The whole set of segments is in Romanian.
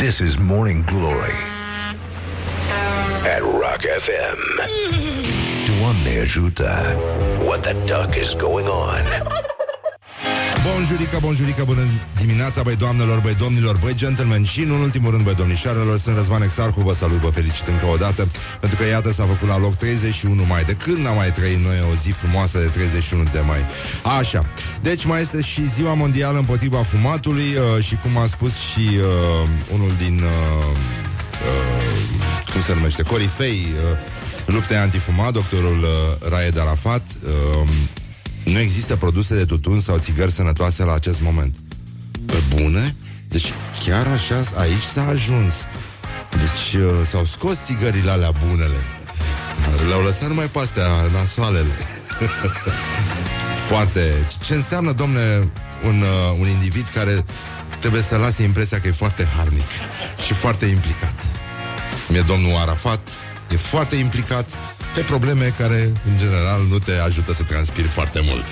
This is Morning Glory at Rock FM. Doamne ajută! What the duck is going on? Bonjurică, bonjurică, bună dimineața, băi doamnelor, băi domnilor, băi gentlemen și, în ultimul rând, băi domnișoarelor, sunt Răzvan Exarcu, vă salut, vă felicit încă o dată, pentru că, iată, s-a făcut la loc 31 mai. De când am mai trăit noi o zi frumoasă de 31 de mai? Așa. Deci mai este și ziua mondială împotriva fumatului uh, și, cum a spus și uh, unul din... Uh, uh, cum se numește? Corifei uh, lupte antifumat, doctorul uh, Raed Arafat, uh, nu există produse de tutun sau țigări sănătoase la acest moment. Pe bune? Deci chiar așa aici s-a ajuns. Deci uh, s-au scos țigările alea bunele. Le-au lăsat numai pe astea nasoalele. Foarte. Ce înseamnă, domne, un, uh, un individ care trebuie să lase impresia că e foarte harnic și foarte implicat. Mie domnul Arafat e foarte implicat pe probleme care, în general, nu te ajută să transpiri foarte mult.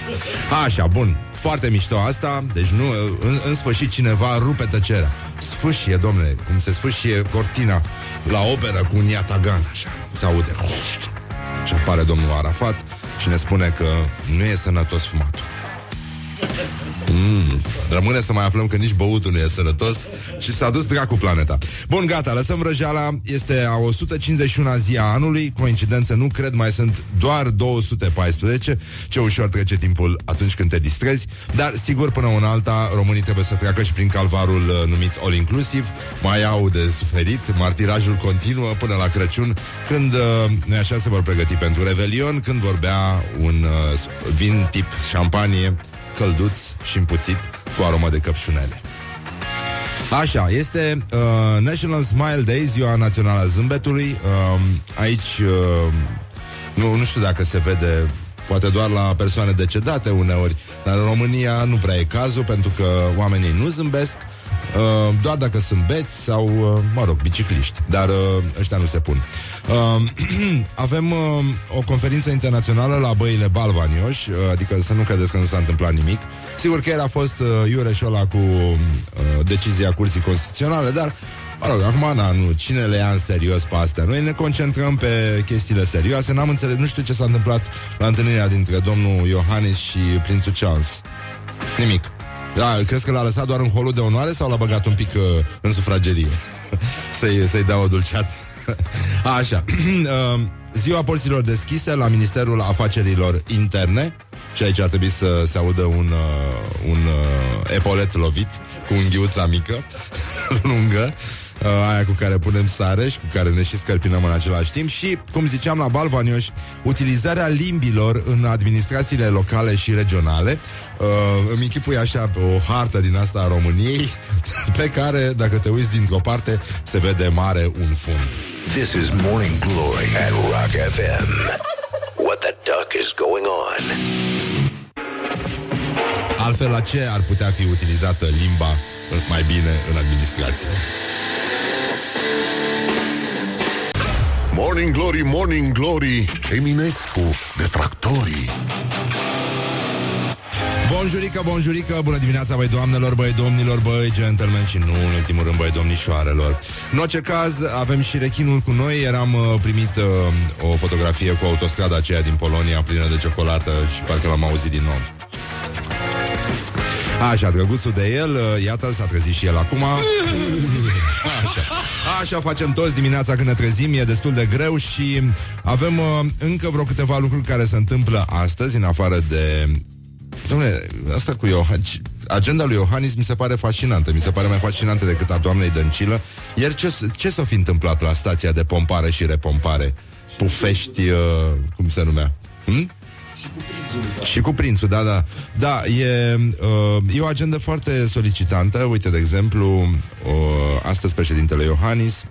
Așa, bun. Foarte mișto asta, deci nu, în, în sfârșit cineva rupe tăcerea. Sfâșie, domnule, cum se sfâșie cortina la operă cu un iatagan, așa. Se aude. Și apare domnul Arafat și ne spune că nu e sănătos fumatul. Mm. Rămâne să mai aflăm că nici băutul nu e sănătos și s-a dus dracu planeta. Bun, gata, lăsăm răjeala. Este a 151-a zi a anului. Coincidență nu cred, mai sunt doar 214. Ce ușor trece timpul atunci când te distrezi. Dar, sigur, până una alta, românii trebuie să treacă și prin calvarul uh, numit All Inclusive. Mai au de suferit. Martirajul continuă până la Crăciun, când, uh, nu așa, se vor pregăti pentru Revelion, când vor bea un uh, vin tip șampanie călduț și împuțit cu aromă de căpșunele. Așa, este uh, National Smile Day, ziua națională a zâmbetului. Uh, aici, uh, nu, nu știu dacă se vede poate doar la persoane decedate uneori, dar în România nu prea e cazul, pentru că oamenii nu zâmbesc, uh, doar dacă sunt beți sau, uh, mă rog, bicicliști, dar uh, ăștia nu se pun. Uh, avem uh, o conferință internațională la băile Balvanioș, uh, adică să nu credeți că nu s-a întâmplat nimic. Sigur că el a fost uh, Iureș ăla cu uh, decizia Curții Constituționale, dar Mă rog, acum, na, nu, cine le ia în serios pe astea? Noi ne concentrăm pe chestiile serioase. N-am înțeles, nu știu ce s-a întâmplat la întâlnirea dintre domnul Iohannis și prințul Charles. Nimic. Da, crezi că l-a lăsat doar în holul de onoare sau l-a băgat un pic uh, în sufragerie? să-i, să-i dea o dulceață. Așa. Uh, ziua porților deschise la Ministerul Afacerilor Interne și aici ar trebui să se audă un, uh, un uh, epolet lovit cu unghiuța mică, lungă, uh, aia cu care punem sare și cu care ne și scărpinăm în același timp și, cum ziceam la Balvanioș, utilizarea limbilor în administrațiile locale și regionale. Uh, îmi închipui așa o hartă din asta a României, pe care, dacă te uiți dintr-o parte, se vede mare un fund. This is Morning Glory at Rock FM. What the duck is going on? Altfel, la ce ar putea fi utilizată limba mai bine în administrație? Morning Glory, Morning Glory, Eminescu, detractorii. Bonjurică, bonjurică, bună dimineața, băi doamnelor, băi domnilor, băi gentlemen și nu, în ultimul rând, băi domnișoarelor. În orice caz, avem și rechinul cu noi, eram uh, primit uh, o fotografie cu autostrada aceea din Polonia plină de ciocolată și parcă l-am auzit din nou. Așa, drăguțul de el, uh, iată, s-a trezit și el acum. Așa. Așa facem toți dimineața când ne trezim, e destul de greu și avem uh, încă vreo câteva lucruri care se întâmplă astăzi, în afară de Dom'le, asta cu Iohannis, agenda lui Iohannis mi se pare fascinantă, mi se pare mai fascinantă decât a doamnei Dăncilă. Iar ce, ce s-a fi întâmplat la stația de pompare și repompare? Pufești, uh, cum se numea? Hm? Și cu prințul. Și cu prințul, da, da. Da, e, uh, e o agendă foarte solicitantă. Uite, de exemplu, uh, astăzi președintele Iohannis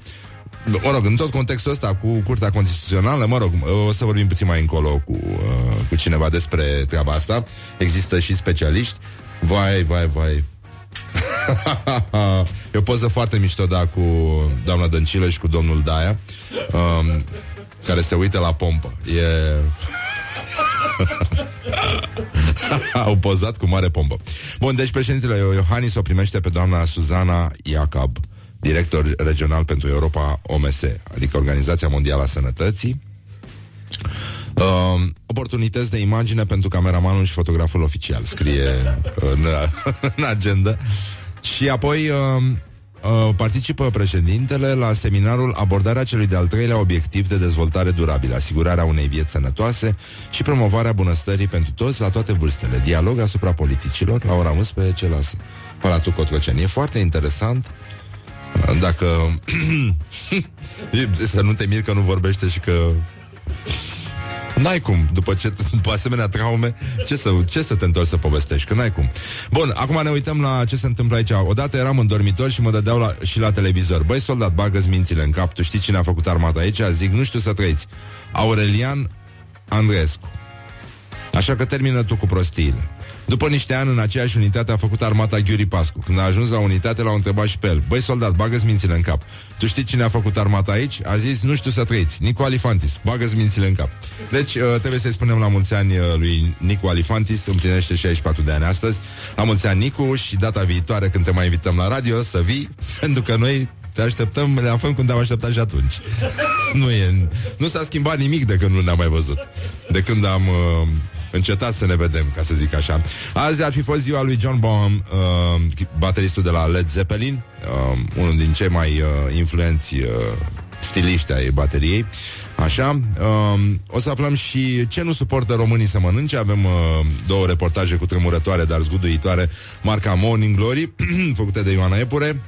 Mă rog, în tot contextul ăsta cu Curtea Constituțională, mă rog, o să vorbim puțin mai încolo cu, uh, cu cineva despre treaba asta. Există și specialiști. Vai, vai, vai. e o poză foarte mișto, da, cu doamna Dăncilă și cu domnul Daia, um, care se uită la pompă. E... Au pozat cu mare pompă. Bun, deci președintele Iohannis o primește pe doamna Suzana Iacob director regional pentru Europa OMS, adică Organizația Mondială a Sănătății. Uh, oportunități de imagine pentru cameramanul și fotograful oficial, scrie în, în agenda. Și apoi uh, uh, participă președintele la seminarul Abordarea celui de-al treilea obiectiv de dezvoltare durabilă, asigurarea unei vieți sănătoase și promovarea bunăstării pentru toți la toate vârstele. Dialog asupra politicilor la ora 11 la Palatul Cotroceni. E foarte interesant. Dacă... să nu te miri că nu vorbește și că N-ai cum, după, ce, după asemenea traume, ce să, ce să te întorci să povestești, că n-ai cum. Bun, acum ne uităm la ce se întâmplă aici. Odată eram în dormitor și mă dădeau la, și la televizor. Băi, soldat, bagă mințile în cap, tu știi cine a făcut armata aici? Zic, nu știu să trăiți. Aurelian Andreescu. Așa că termină tu cu prostiile. După niște ani în aceeași unitate a făcut armata Ghiuri Pascu. Când a ajuns la unitate, l-au întrebat și pe el. Băi, soldat, bagă mințile în cap. Tu știi cine a făcut armata aici? A zis, nu știu să trăiți. Nicu Alifantis. bagă mințile în cap. Deci, uh, trebuie să-i spunem la mulți ani uh, lui Nicu Alifantis. Împlinește 64 de ani astăzi. La mulți ani, Nicu, și data viitoare, când te mai invităm la radio, să vii, pentru că noi te așteptăm, le aflăm când am așteptat și atunci. nu, e, nu s-a schimbat nimic de când nu ne-am mai văzut. De când am uh, încetat să ne vedem, ca să zic așa. Azi ar fi fost ziua lui John Bonham, uh, bateristul de la Led Zeppelin, uh, unul din cei mai uh, influenți uh, stiliști ai bateriei. Așa, um, o să aflăm și ce nu suportă românii să mănânce. Avem uh, două reportaje cu tremurătoare, dar zguduitoare, marca Morning Glory, făcute de Ioana Epure.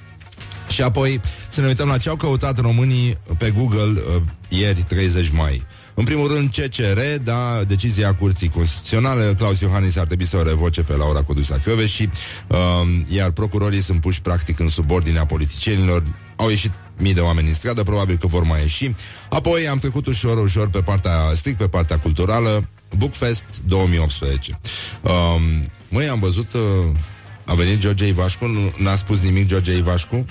Și apoi să ne uităm la ce au căutat românii pe Google uh, ieri, 30 mai. În primul rând, CCR, da, decizia Curții Constituționale, Claus Iohannis ar trebui să o revoce pe Laura Codus la și uh, iar procurorii sunt puși practic în subordinea politicienilor. Au ieșit mii de oameni în stradă, probabil că vor mai ieși. Apoi am trecut ușor, ușor pe partea, strict pe partea culturală, Bookfest 2018. Um, măi, am văzut... Uh, a venit George Ivașcu, nu n-a spus nimic George Ivașcu?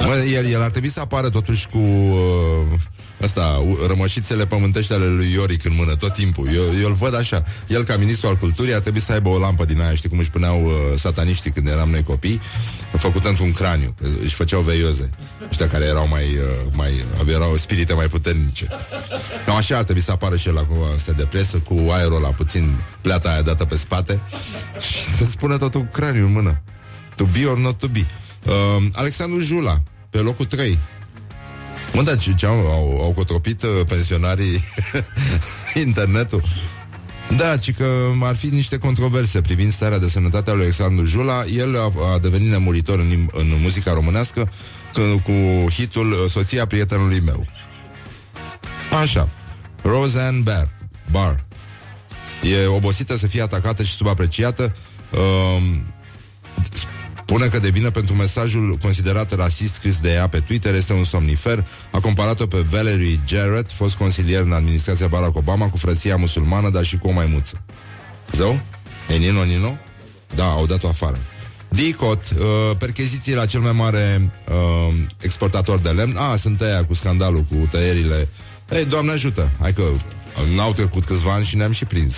Mă, el, el ar trebui să apară totuși cu uh, Asta, rămășițele pământești ale lui Ioric în mână, tot timpul. Eu, eu îl văd așa. El, ca ministru al culturii, a trebuit să aibă o lampă din aia, știi cum își puneau uh, sataniștii când eram noi copii, făcută într-un craniu. Își făceau veioze. Ăștia care erau mai, uh, mai erau spirite mai puternice. Cam așa ar trebui să apară și el acum asta de presă, cu aerul la puțin pleata aia dată pe spate și să spună totul cu craniu în mână. To be or not to be. Uh, Alexandru Jula, pe locul 3. Mă, dar ce, ce au, au, au cotropit uh, pensionarii internetul? Da, ci că ar fi niște controverse privind starea de sănătate a lui Alexandru Jula. El a, a devenit nemuritor în, în muzica românească când, cu hitul uh, Soția prietenului meu. Așa. Roseanne Bar. Bar. E obosită să fie atacată și subapreciată. Uh, Spune că devine pentru mesajul considerat rasist scris de ea pe Twitter este un somnifer. A comparat-o pe Valerie Jarrett, fost consilier în administrația Barack Obama, cu frăția musulmană, dar și cu o maimuță. Zău? E Nino Nino? Da, au dat-o afară. Dicot, uh, percheziții la cel mai mare uh, exportator de lemn. Ah, sunt aia cu scandalul, cu tăierile. Ei, Doamne ajută, hai că N-au trecut câțiva ani și ne-am și prins.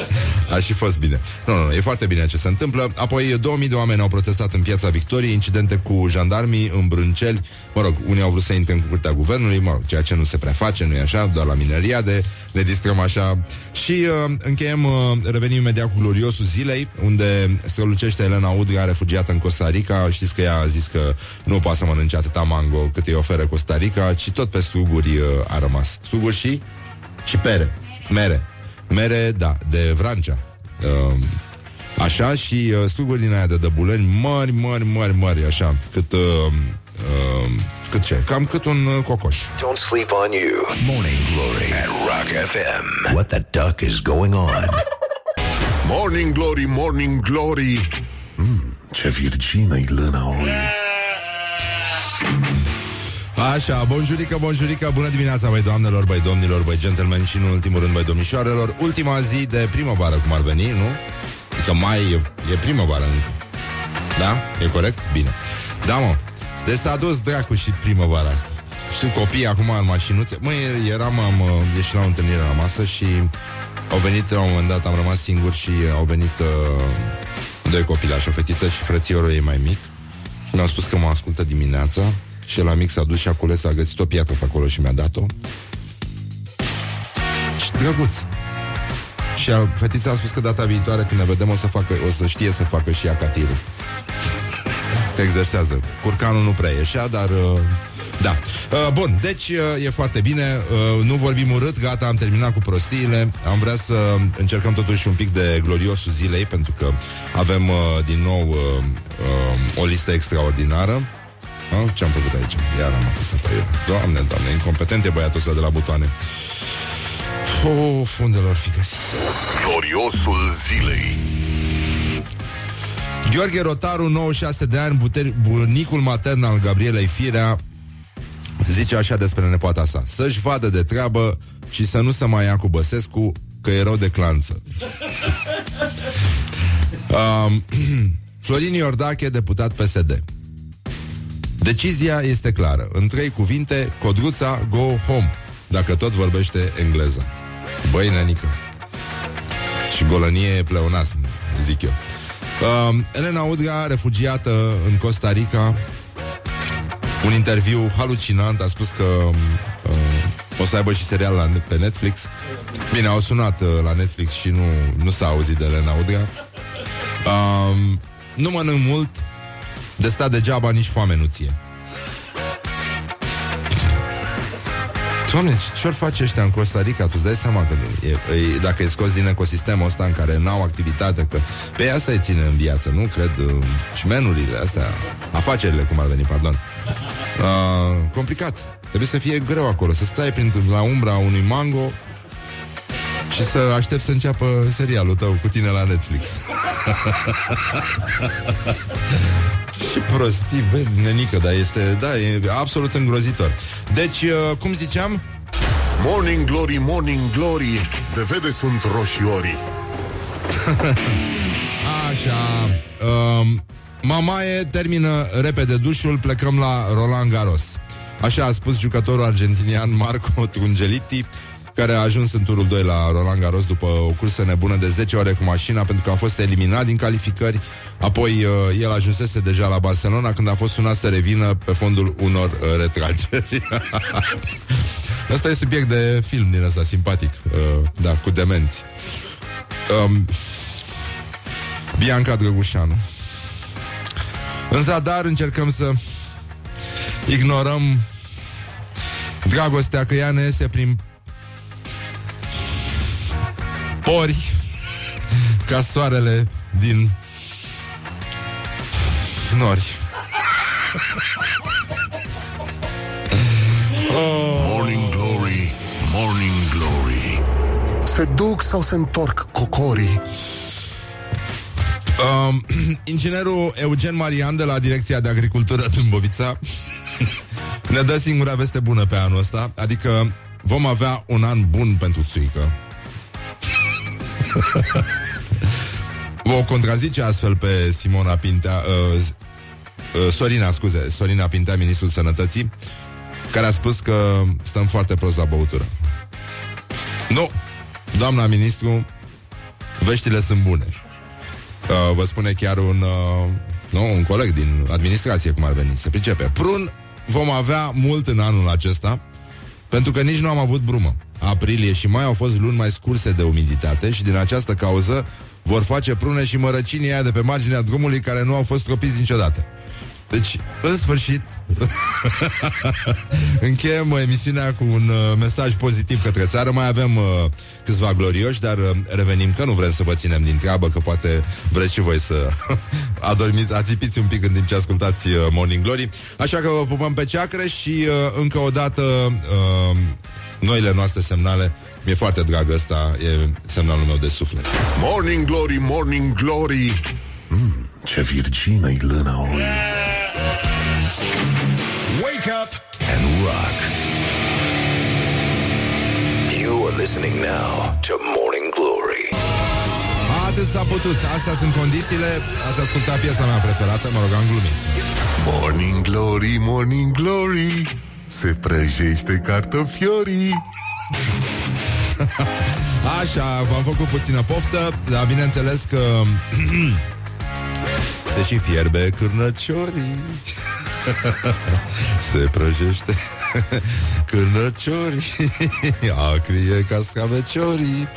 A și fost bine. Nu, nu, nu, e foarte bine ce se întâmplă. Apoi 2000 de oameni au protestat în piața Victoriei, incidente cu jandarmii în brânceli. Mă rog, unii au vrut să intre în curtea guvernului, mă rog, ceea ce nu se prea face, nu e așa, doar la mineriade, ne distrăm așa. Și uh, încheiem, uh, revenim imediat cu gloriosul zilei, unde strălucește Elena Udrea, refugiată în Costa Rica. Știți că ea a zis că nu poate să mănânce atâta mango cât îi oferă Costa Rica, ci tot pe struguri uh, a rămas. Struguri și și pere. Mere. Mere, da, de Vrancea. Uh, așa și uh, struguri din aia de dăbuleni mari, mari, mari, mari, așa, cât... Uh, uh, cât ce? Cam cât un uh, cocoș. Don't sleep on you. Morning Glory at Rock FM. What the duck is going on? Morning Glory, Morning Glory. Mm, ce virgină-i lâna oi. Așa, bonjurică, bonjurică, bună dimineața, băi doamnelor, băi domnilor, băi gentlemen și în ultimul rând, băi domnișoarelor. Ultima zi de primăvară, cum ar veni, nu? Adică mai e, e primăvară încă. Da? E corect? Bine. Da, mă. Deci s-a dus dracu și primăvara asta. Știu copiii acum în mașinuțe. Măi, eram, am uh, ieșit la o întâlnire la masă și au venit, la un moment dat, am rămas singur și au venit uh, doi copii, o fetiță și frățiorul ei mai mic. Mi-au spus că mă ascultă dimineața Și la mic s-a dus și a cules, a găsit o piatră pe acolo și mi-a dat-o Și drăguț Și a, fetița a spus că data viitoare Când ne vedem o să, facă, o să știe să facă și ea catirul Că exersează Curcanul nu prea ieșea, dar uh, da. Uh, bun, deci uh, e foarte bine. Uh, nu vorbim urât, gata, am terminat cu prostiile. Am vrea să încercăm totuși un pic de gloriosul zilei, pentru că avem uh, din nou uh, uh, o listă extraordinară. Uh, ce am făcut aici? Iar am apăsat aici. Doamne, doamne, incompetent e băiatul ăsta de la butoane. Of, unde fi găsit? Gloriosul zilei. Gheorghe Rotaru, 96 de ani, buteri, bunicul matern al Gabrielei Firea, Zice așa despre nepoata sa Să-și vadă de treabă și să nu se mai ia cu Băsescu Că e rău de clanță um, Florin Iordache, deputat PSD Decizia este clară. În trei cuvinte, Codruța go home Dacă tot vorbește engleză. Băi, nenică. Și golănie e pleonasm, zic eu. Um, Elena Udrea, refugiată în Costa Rica. Un interviu halucinant, a spus că uh, o să aibă și serial la, pe Netflix. Bine, au sunat uh, la Netflix și nu, nu s-a auzit de Elena Udrea. Uh, nu mănânc mult, de stat degeaba nici foame nu ție. Doamne, ce-or face ăștia în Costa Rica? Tu îți dai seama că e, e, dacă e scos din ecosistemul ăsta în care n-au activitate, că pe asta îi ține în viață, nu? Cred uh, șmenurile astea, afacerile, cum ar veni, pardon. Uh, complicat. Trebuie să fie greu acolo, să stai prin, la umbra unui mango și să aștept să înceapă serialul tău cu tine la Netflix. Ce prostii, bă, nenică, dar este, da, e absolut îngrozitor. Deci, uh, cum ziceam? Morning glory, morning glory, de vede sunt roșiorii. Așa. Um, Mamaie termină repede dușul, plecăm la Roland Garros. Așa a spus jucătorul argentinian Marco Trungeliti, care a ajuns în turul 2 la Roland Garros după o cursă nebună de 10 ore cu mașina pentru că a fost eliminat din calificări. Apoi uh, el ajunsese deja la Barcelona când a fost sunat să revină pe fondul unor uh, retrageri. Asta e subiect de film din ăsta, simpatic. Uh, da, cu demenți. Um, Bianca Drăgușanu. În zadar încercăm să ignorăm dragostea că ea ne este prin pori ca soarele din nori. oh. Morning Glory, Morning Glory Se duc sau se întorc cocorii? Um, inginerul Eugen Marian de la Direcția de Agricultură Dâmbovița ne dă singura veste bună pe anul ăsta, adică vom avea un an bun pentru țuică. o contrazice astfel pe Simona Pintea, uh, uh, Sorina, scuze, Sorina Pintea, ministrul sănătății, care a spus că stăm foarte prost la băutură. Nu, doamna ministru, veștile sunt bune. Uh, vă spune chiar un, uh, nu, un coleg din administrație, cum ar veni, se pricepe. Prun vom avea mult în anul acesta, pentru că nici nu am avut brumă. Aprilie și mai au fost luni mai scurse de umiditate și din această cauză vor face prune și mărăcinii aia de pe marginea drumului care nu au fost copiți niciodată. Deci, în sfârșit, încheiem emisiunea cu un uh, mesaj pozitiv către țară. Mai avem uh, câțiva glorioși, dar uh, revenim că nu vrem să vă ținem din treabă, că poate vreți și voi să adormiți, ațipiți un pic în timp ce ascultați uh, Morning Glory. Așa că vă pupăm pe ceacră și uh, încă o dată uh, noile noastre semnale mi-e foarte drag ăsta, e semnalul meu de suflet. Morning Glory, Morning Glory! Mm, ce virgină-i lâna oi! Wake up and rock. You are listening now to Morning Glory. Atât s-a putut. Astea sunt condițiile. Ați ascultat piesa mea preferată, mă rog, am glumit. Morning Glory, Morning Glory, se prăjește cartofiorii. Așa, v-am făcut puțină poftă, dar bineînțeles că Se și fierbe cârnăciorii. Se prăjește Cârnăciorii. Acrie cascaveciorii.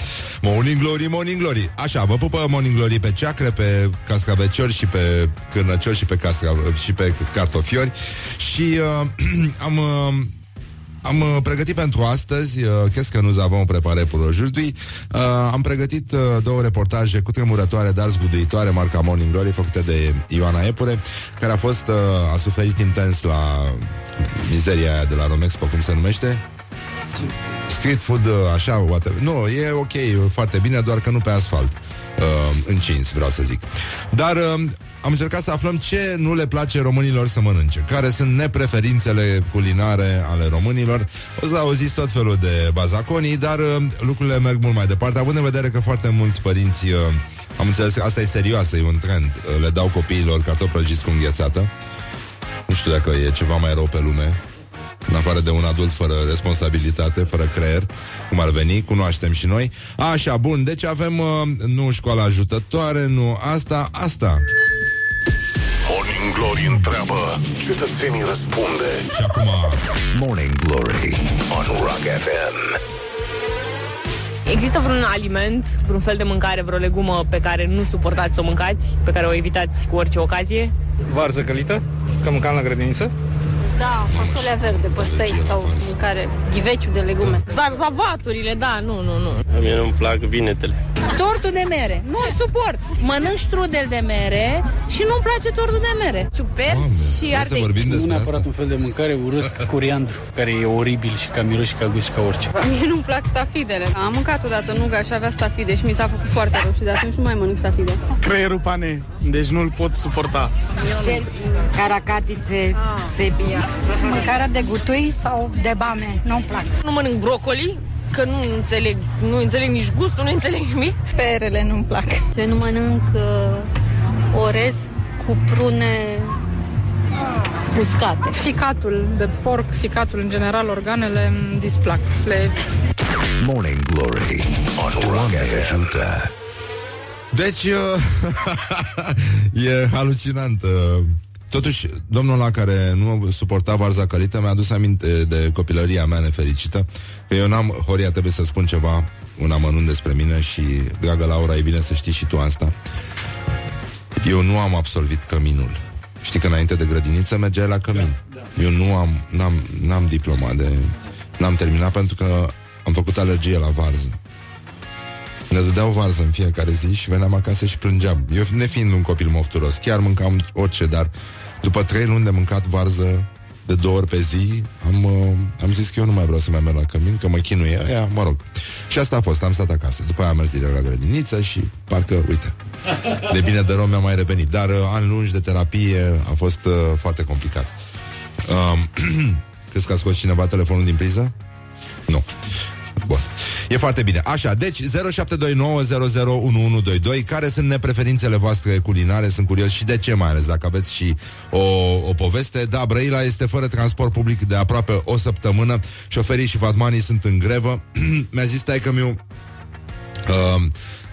Morning glory, morning glory. Așa, vă pupă morning glory pe ceacre Pe cascaveciori și pe cârnăciori Și pe, casca, și pe cartofiori. Și uh, am... Uh, am uh, pregătit pentru astăzi, uh, qu'est-ce que nous avons préparé pour aujourd'hui? Uh, am pregătit uh, două reportaje cu tremurătoare, dar zguduitoare, marca Morning Glory, făcute de Ioana Epure, care a fost, uh, a suferit intens la mizeria aia de la Romexpo, cum se numește? Street food, uh, așa, whatever. Nu, e ok, foarte bine, doar că nu pe asfalt. Uh, încins, vreau să zic. Dar uh, am încercat să aflăm ce nu le place românilor să mănânce, care sunt nepreferințele culinare ale românilor. O să auziți tot felul de bazaconii, dar uh, lucrurile merg mult mai departe, având în vedere că foarte mulți părinți, uh, am înțeles că asta e serioasă, e un trend, uh, le dau copiilor cartofi prăjiți cu înghețată. Nu știu dacă e ceva mai rău pe lume, în afară de un adult fără responsabilitate, fără creier, cum ar veni, cunoaștem și noi. Așa, bun, deci avem uh, nu școala ajutătoare, nu asta, asta. Morning Glory întreabă, cetățenii răspunde. Și acum, Morning Glory on Rock FM. Există vreun aliment, vreun fel de mâncare, vreo legumă pe care nu suportați să o mâncați, pe care o evitați cu orice ocazie? Varză călită, că mâncam la grădiniță. Da, fasolea verde, păstăi sau mâncare, ghiveciu de legume. Zarzavaturile, da, nu, nu, nu. Mie nu-mi plac vinetele. Tortul de mere, nu-l suport. Mănânc strudel de mere și nu-mi place tortul de mere. Ciuperci și Hai să ardei. vorbim Nu despre neapărat asta. un fel de mâncare urâsc coriandru, care e oribil și ca miros și ca gust și ca orice. Mie nu-mi plac stafidele. Am mâncat odată nuga și avea stafide și mi s-a făcut foarte rău și de atunci nu mai mănânc stafide. Creierul pane, deci nu-l pot suporta. Caracatițe, sepia. Mâncarea de gutui sau de bame, nu-mi plac. Nu mănânc brocoli, că nu înțeleg, nu înțeleg nici gustul, nu înțeleg nimic. Perele nu-mi plac. Ce nu mănânc uh, orez cu prune uscate. Ficatul de porc, ficatul în general, organele îmi displac. Le Morning Glory on Rock FM. ajută. Deci, uh, e halucinant. uh. Totuși, domnul la care nu suporta varza călită mi-a adus aminte de copilăria mea nefericită, că eu n-am, Horia, trebuie să spun ceva, un amănunt despre mine și, dragă Laura, e bine să știi și tu asta. Eu nu am absolvit căminul. Știi că înainte de grădiniță mergeai la cămin. Eu nu am, n-am, n-am diploma de... N-am terminat pentru că am făcut alergie la varză. Ne dădeau varză în fiecare zi și veneam acasă și plângeam. Eu, nefiind un copil mofturos, chiar mâncam orice, dar după trei luni de mâncat varză de două ori pe zi, am, uh, am zis că eu nu mai vreau să mai merg la cămin, că mă chinuie aia, mă rog. Și asta a fost, am stat acasă. După aia am mers direct la grădiniță și parcă, uite, de bine de rău mi-a mai revenit. Dar uh, ani lungi de terapie a fost uh, foarte complicat. Um, crezi că a scos cineva telefonul din priză? Nu. Bun. E foarte bine. Așa, deci 0729001122 Care sunt nepreferințele voastre culinare? Sunt curios și de ce mai ales Dacă aveți și o, o poveste. Da, Brăila este fără transport public De aproape o săptămână. Șoferii și fatmanii sunt în grevă. Mi-a zis taică miu uh,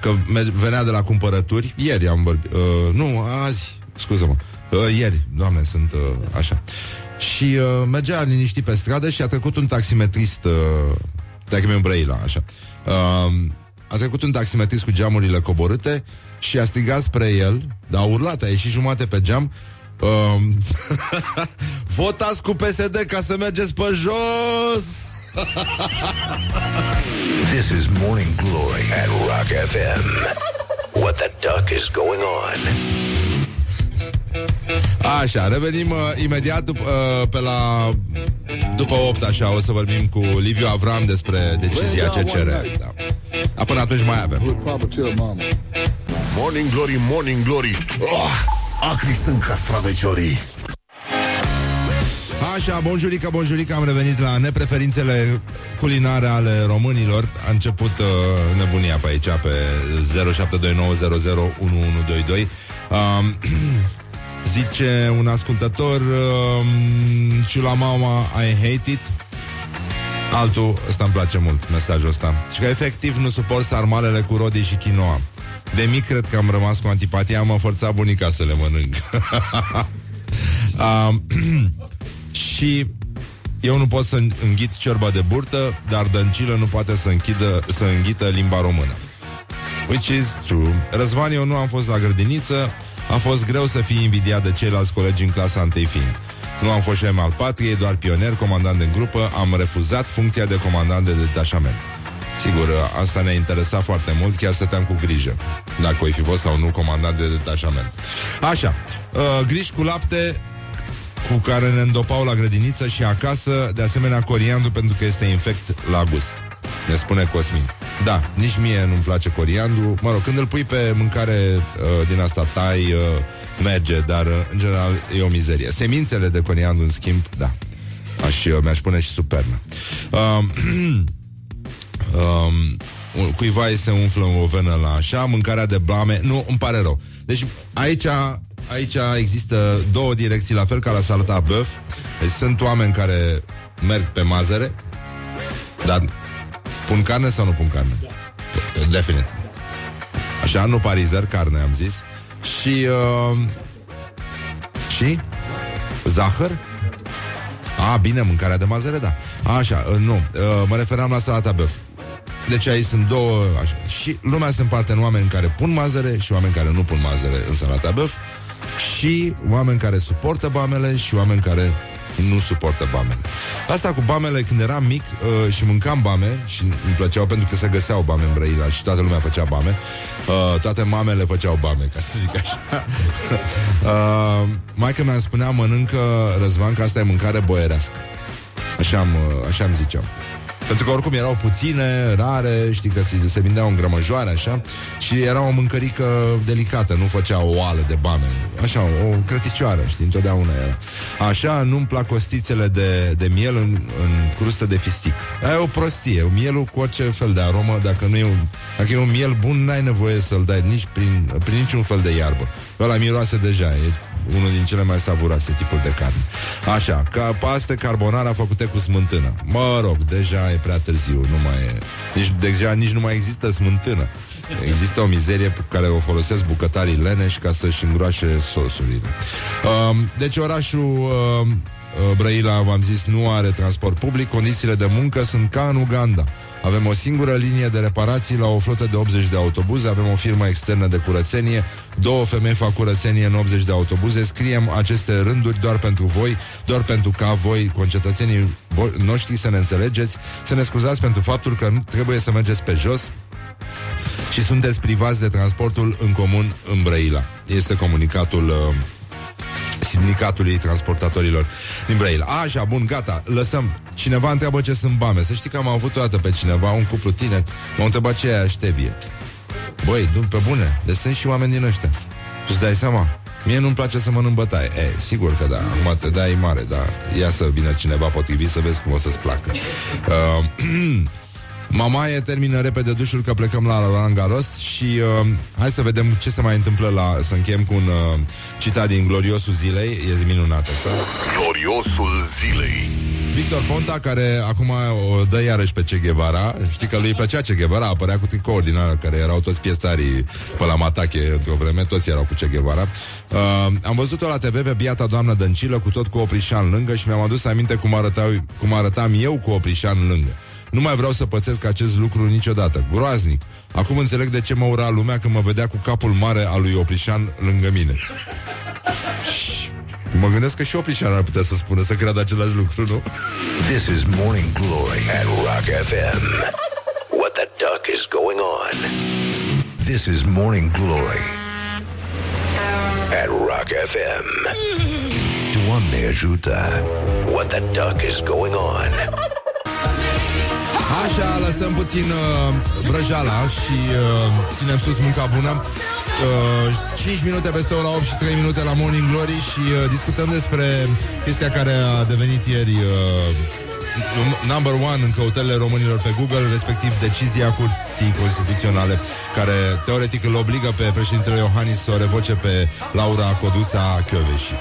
Că me- venea de la cumpărături. Ieri am vorbit uh, Nu, azi, scuză-mă uh, Ieri, doamne, sunt uh, așa. Și uh, mergea liniștit pe stradă Și a trecut un taximetrist uh, dacă mi Brăila, așa. Uh, a trecut un taximetrist cu geamurile coborâte și a strigat spre el, dar a urlat, a ieșit jumate pe geam. Uh, Votați cu PSD ca să mergeți pe jos! This is Morning Glory at Rock FM. What the duck is going on? Așa, revenim uh, imediat dup- uh, pe la după 8 așa o să vorbim cu Liviu Avram despre decizia CCR. Da. A, până atunci mai avem. Morning Glory, Morning Glory. Oh, acri sunt castraveciorii. Așa, bonjurică, bonjurică, am revenit la nepreferințele culinare ale românilor. A început uh, nebunia pe aici, pe 0729001122. Um, zice un ascultător, um, Ciula mama, I hate it. Altul, ăsta îmi place mult, mesajul ăsta. Și că efectiv nu suport sarmalele cu rodii și quinoa. De mic cred că am rămas cu antipatia, m-a forțat bunica să le mănânc. uh, și eu nu pot să înghit ciorba de burtă, dar Dăncilă nu poate să, închidă, să înghită limba română. Which is true. Răzvan, eu nu am fost la grădiniță, a fost greu să fii invidiat de ceilalți colegi în clasa întâi fiind. Nu am fost șem al patriei, doar pionier, comandant de grupă, am refuzat funcția de comandant de detașament. Sigur, asta ne-a interesat foarte mult, chiar stăteam cu grijă Dacă o fi fost sau nu comandant de detașament Așa, uh, griji cu lapte cu care ne îndopau la grădiniță și acasă, de asemenea coriandru pentru că este infect la gust. Ne spune Cosmin. Da, nici mie nu-mi place coriandru. Mă rog, când îl pui pe mâncare uh, din asta tai, uh, merge, dar uh, în general e o mizerie. Semințele de coriandru, în schimb, da. Aș, uh, mi-aș pune și supernă. Uh, um, cuiva îi se umflă o venă la așa, mâncarea de blame. Nu, îmi pare rău. Deci aici aici există două direcții, la fel ca la salata băf. Deci sunt oameni care merg pe mazăre, dar pun carne sau nu pun carne? Definitiv. Așa, nu parizer, carne am zis. Și... Uh, și? Zahăr? A, bine, mâncarea de mazăre, da. Așa, uh, nu. Uh, mă referam la salata băf. Deci aici sunt două așa. Și lumea se împarte în oameni care pun mazăre Și oameni care nu pun mazăre în salata băf și oameni care suportă bamele și oameni care nu suportă bamele. Asta cu bamele, când eram mic uh, și mâncam bame și îmi plăceau pentru că se găseau bame în Brăila și toată lumea făcea bame, uh, toate mamele făceau bame, ca să zic așa. uh, maica mea îmi spunea, mănâncă Răzvan, că asta e mâncare boierească. Așa am, uh, așa am ziceam. Pentru că oricum erau puține, rare, știi că se, se vindeau în grămăjoare, așa, și era o mâncărică delicată, nu făcea o oală de bame, așa, o crăticioară, știi, întotdeauna era. Așa, nu-mi plac costițele de, de miel în, în crustă de fistic. Aia e o prostie, mielul cu orice fel de aromă, dacă nu e un, dacă e un miel bun, n-ai nevoie să-l dai nici prin, prin niciun fel de iarbă. Ăla miroase deja, e unul din cele mai savuroase tipuri de carne. Așa, ca paste carbonara făcute cu smântână. Mă rog, deja e prea târziu, nu mai e. Nici, deja nici nu mai există smântână. Există o mizerie pe care o folosesc bucătarii leneși ca să-și îngroașe sosurile. Uh, deci orașul uh, Brăila, v-am zis, nu are transport public, condițiile de muncă sunt ca în Uganda. Avem o singură linie de reparații la o flotă de 80 de autobuze, avem o firmă externă de curățenie, două femei fac curățenie în 80 de autobuze, scriem aceste rânduri doar pentru voi, doar pentru ca voi, concetățenii noștri, să ne înțelegeți, să ne scuzați pentru faptul că nu trebuie să mergeți pe jos, și sunteți privați de transportul în comun în Brăila. Este comunicatul uh, Sindicatului Transportatorilor din Brăila. Așa, bun, gata, lăsăm. Cineva întreabă ce sunt bame. Să știi că am avut o dată pe cineva, un cuplu tineri, m-au întrebat ce e aștevie. Băi, pe bune, deci sunt și oameni din ăștia. Tu-ți dai seama? Mie nu-mi place să mănânc bătaie. E, sigur că da, acum te dai mare, da. Ia să vină cineva potrivit să vezi cum o să-ți placă. Uh, Mamaie termină repede dușul că plecăm la Roland Garros și uh, hai să vedem ce se mai întâmplă la... Să încheiem cu un uh, citat din Gloriosul Zilei. E minunat asta. Gloriosul Zilei. Victor Ponta, care acum o dă iarăși pe Che Guevara Știi că lui plăcea Che Guevara Apărea cu tricouri din alea, care erau toți piețarii Pe la Matache, într-o vreme Toți erau cu Che Guevara uh, Am văzut-o la TV pe biata doamnă Dăncilă Cu tot cu oprișan lângă Și mi-am adus aminte cum, arătau, cum arătam eu cu oprișan lângă nu mai vreau să pățesc acest lucru niciodată. Groaznic. Acum înțeleg de ce mă ura lumea când mă vedea cu capul mare al lui Oprișan lângă mine. Mă gândesc că și Oprișan ar putea să spună să creadă același lucru, nu? This is Morning Glory at Rock FM. What the duck is going on? This is Morning Glory at Rock FM. Doamne ajută! What the duck is going on? Așa, lăsăm puțin uh, vrăjala și uh, ținem sus munca bună. Uh, 5 minute peste ora 8 și 3 minute la Morning Glory și uh, discutăm despre chestia care a devenit ieri uh, number one în căutările românilor pe Google, respectiv decizia Curții Constituționale, care teoretic îl obligă pe președintele Iohannis să o revoce pe Laura Coduța Chioveși.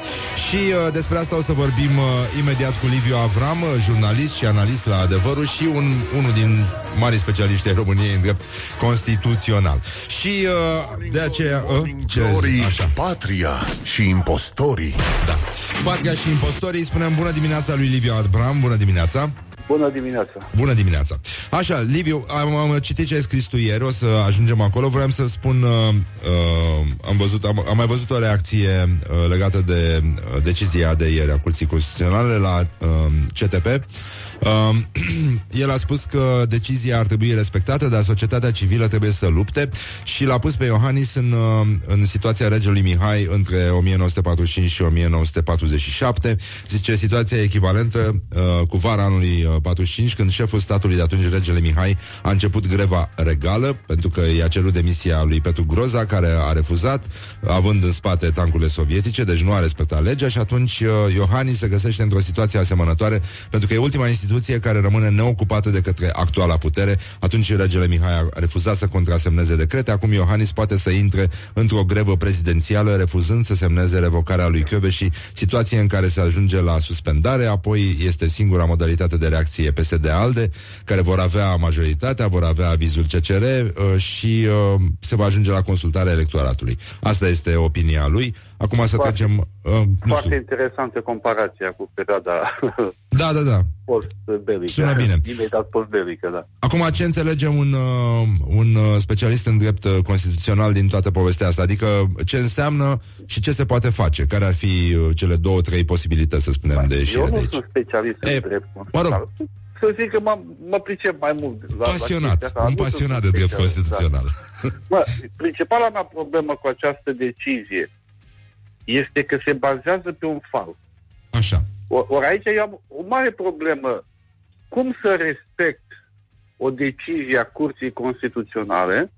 Și uh, despre asta o să vorbim uh, imediat cu Liviu Avram, uh, jurnalist și analist la Adevărul și un, unul din mari specialiști ai României în drept constituțional. Și uh, de aceea... Uh, ce, așa. Patria și impostorii. Da. Patria și impostorii, spunem bună dimineața lui Liviu Avram, bună dimineața. Bună dimineața! Bună dimineața! Așa, Liviu, am, am citit ce ai scris tu ieri, o să ajungem acolo. Vreau să spun, uh, uh, am, văzut, am, am mai văzut o reacție uh, legată de uh, decizia de ieri a Curții Constituționale la uh, CTP. Uh, el a spus că decizia ar trebui respectată, dar societatea civilă trebuie să lupte și l-a pus pe Iohannis în, uh, în situația regelui Mihai între 1945 și 1947. Zice, situația echivalentă uh, cu vara anului 45, când șeful statului de atunci, regele Mihai, a început greva regală, pentru că i-a cerut demisia lui Petru Groza, care a refuzat, având în spate tancurile sovietice, deci nu a respectat legea și atunci uh, Iohannis se găsește într-o situație asemănătoare, pentru că e ultima instituție care rămâne neocupată de către actuala putere. Atunci regele Mihai a refuzat să contrasemneze decrete, acum Iohannis poate să intre într-o grevă prezidențială, refuzând să semneze revocarea lui și situație în care se ajunge la suspendare, apoi este singura modalitate de reacție coaliție PSD-ALDE, care vor avea majoritatea, vor avea avizul CCR uh, și uh, se va ajunge la consultarea electoratului. Asta este opinia lui. Acum să foarte, trecem... Uh, foarte știu. interesantă comparația cu perioada da, da, da. post-belică. Sună bine. Imediat post-belică, da. Acum, ce înțelege un, uh, un uh, specialist în drept uh, constituțional din toată povestea asta? Adică ce înseamnă și ce se poate face? Care ar fi uh, cele două, trei posibilități, să spunem, de ieșire Eu nu de aici? sunt specialist e, în drept Mă rog, să zic că mă, mă pricep mai mult. La, pasionat, la un pasionat de drept constituțional. Da. Mă, principala mea problemă cu această decizie este că se bazează pe un fals. Așa. Ori aici eu am o mare problemă. Cum să respect o decizie a Curții Constituționale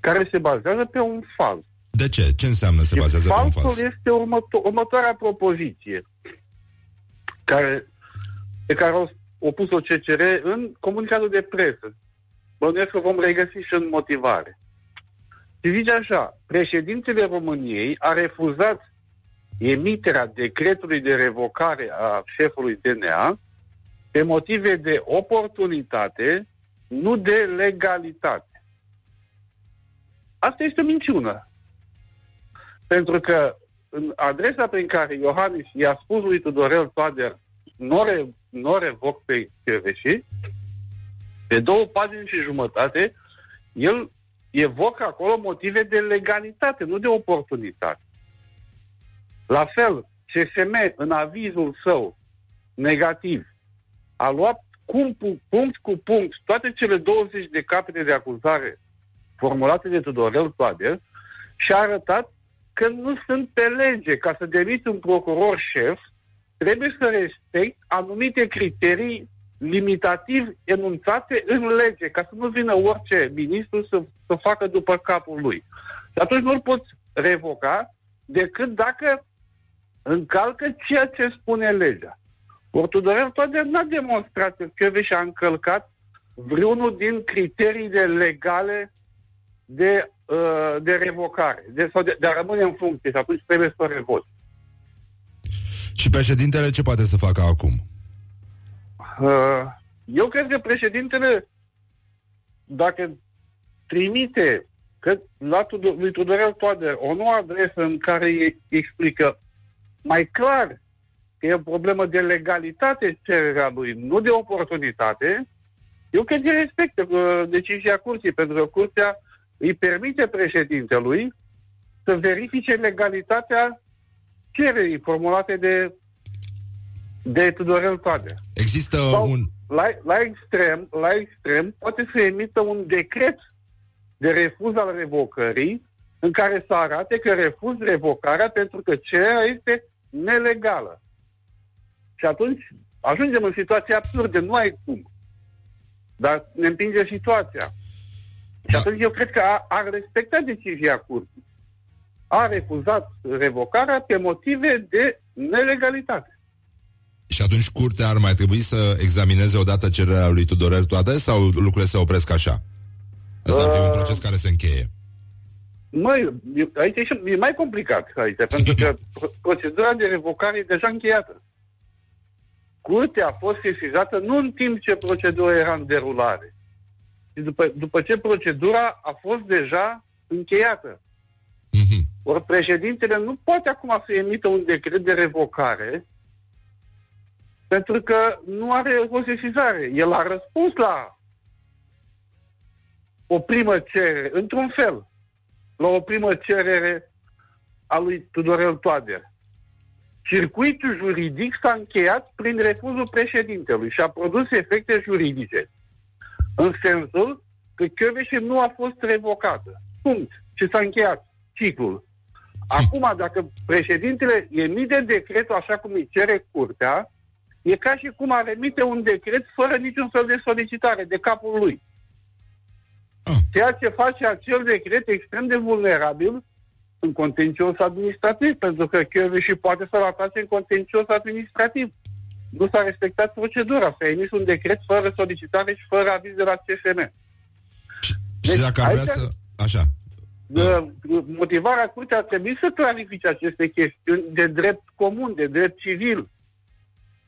care se bazează pe un fals? De ce? Ce înseamnă se bazează pe un fals? Falsul este următo- următoarea propoziție care, pe care o o pus o CCR în comunicatul de presă. Bănuiesc că vom regăsi și în motivare. Și zice așa, președintele României a refuzat emiterea decretului de revocare a șefului DNA pe motive de oportunitate, nu de legalitate. Asta este o minciună. Pentru că în adresa prin care Iohannis i-a spus lui Tudorel Toader nu, re, nu revoc pe Cheveși, pe două pagini și jumătate, el evocă acolo motive de legalitate, nu de oportunitate. La fel, CSM, în avizul său negativ, a luat cum, punct cu punct toate cele 20 de capete de acuzare formulate de Tudorel Toader și a arătat că nu sunt pe lege. Ca să demiți un procuror șef, trebuie să respect anumite criterii limitativ enunțate în lege, ca să nu vină orice ministru să, să facă după capul lui. Și atunci nu-l poți revoca decât dacă încalcă ceea ce spune legea. Ortodorel Toader n-a demonstrat că și a încălcat vreunul din criteriile legale de, uh, de revocare, de, sau de, de a rămâne în funcție și atunci trebuie să revoci. Și președintele ce poate să facă acum? Uh, eu cred că președintele, dacă trimite că la lui Tudorel Toader o nouă adresă în care îi explică mai clar că e o problemă de legalitate cererea lui, nu de oportunitate, eu cred că respectă uh, decizia curții, pentru că curtea îi permite președintelui să verifice legalitatea cererii formulate de, de Tudorel Toader. Există Sau, un... La, la, extrem, la extrem poate să emită un decret de refuz al revocării în care să arate că refuz revocarea pentru că cererea este nelegală. Și atunci ajungem în situația absurdă, nu ai cum. Dar ne împinge situația. Și da. atunci eu cred că ar respecta decizia curții a refuzat revocarea pe motive de nelegalitate. Și atunci curtea ar mai trebui să examineze odată cererea lui Tudorel toate sau lucrurile se opresc așa? Asta ar fi un proces care se încheie. Măi, e- aici e, și- e mai complicat aici, pentru că pro- procedura de revocare e deja încheiată. Curtea a fost sesizată nu în timp ce procedura era în derulare, ci după, după ce procedura a fost deja încheiată. Ori președintele nu poate acum să emită un decret de revocare pentru că nu are o sesizare. El a răspuns la o primă cerere, într-un fel, la o primă cerere a lui Tudorel Toader. Circuitul juridic s-a încheiat prin refuzul președintelui și a produs efecte juridice. În sensul că Chioveși nu a fost revocată. Punct. Și s-a încheiat ciclul. Acum, dacă președintele emite decretul așa cum îi cere curtea, e ca și cum ar emite un decret fără niciun fel de solicitare de capul lui. Ceea ce face acel decret extrem de vulnerabil în contencios administrativ, pentru că și poate să-l atace în contencios administrativ. Nu s-a respectat procedura, s-a emis un decret fără solicitare și fără aviz de la CFM. Și dacă ar vrea aici- să... Așa. De, motivarea curții ar trebui să clarifice aceste chestiuni de drept comun, de drept civil.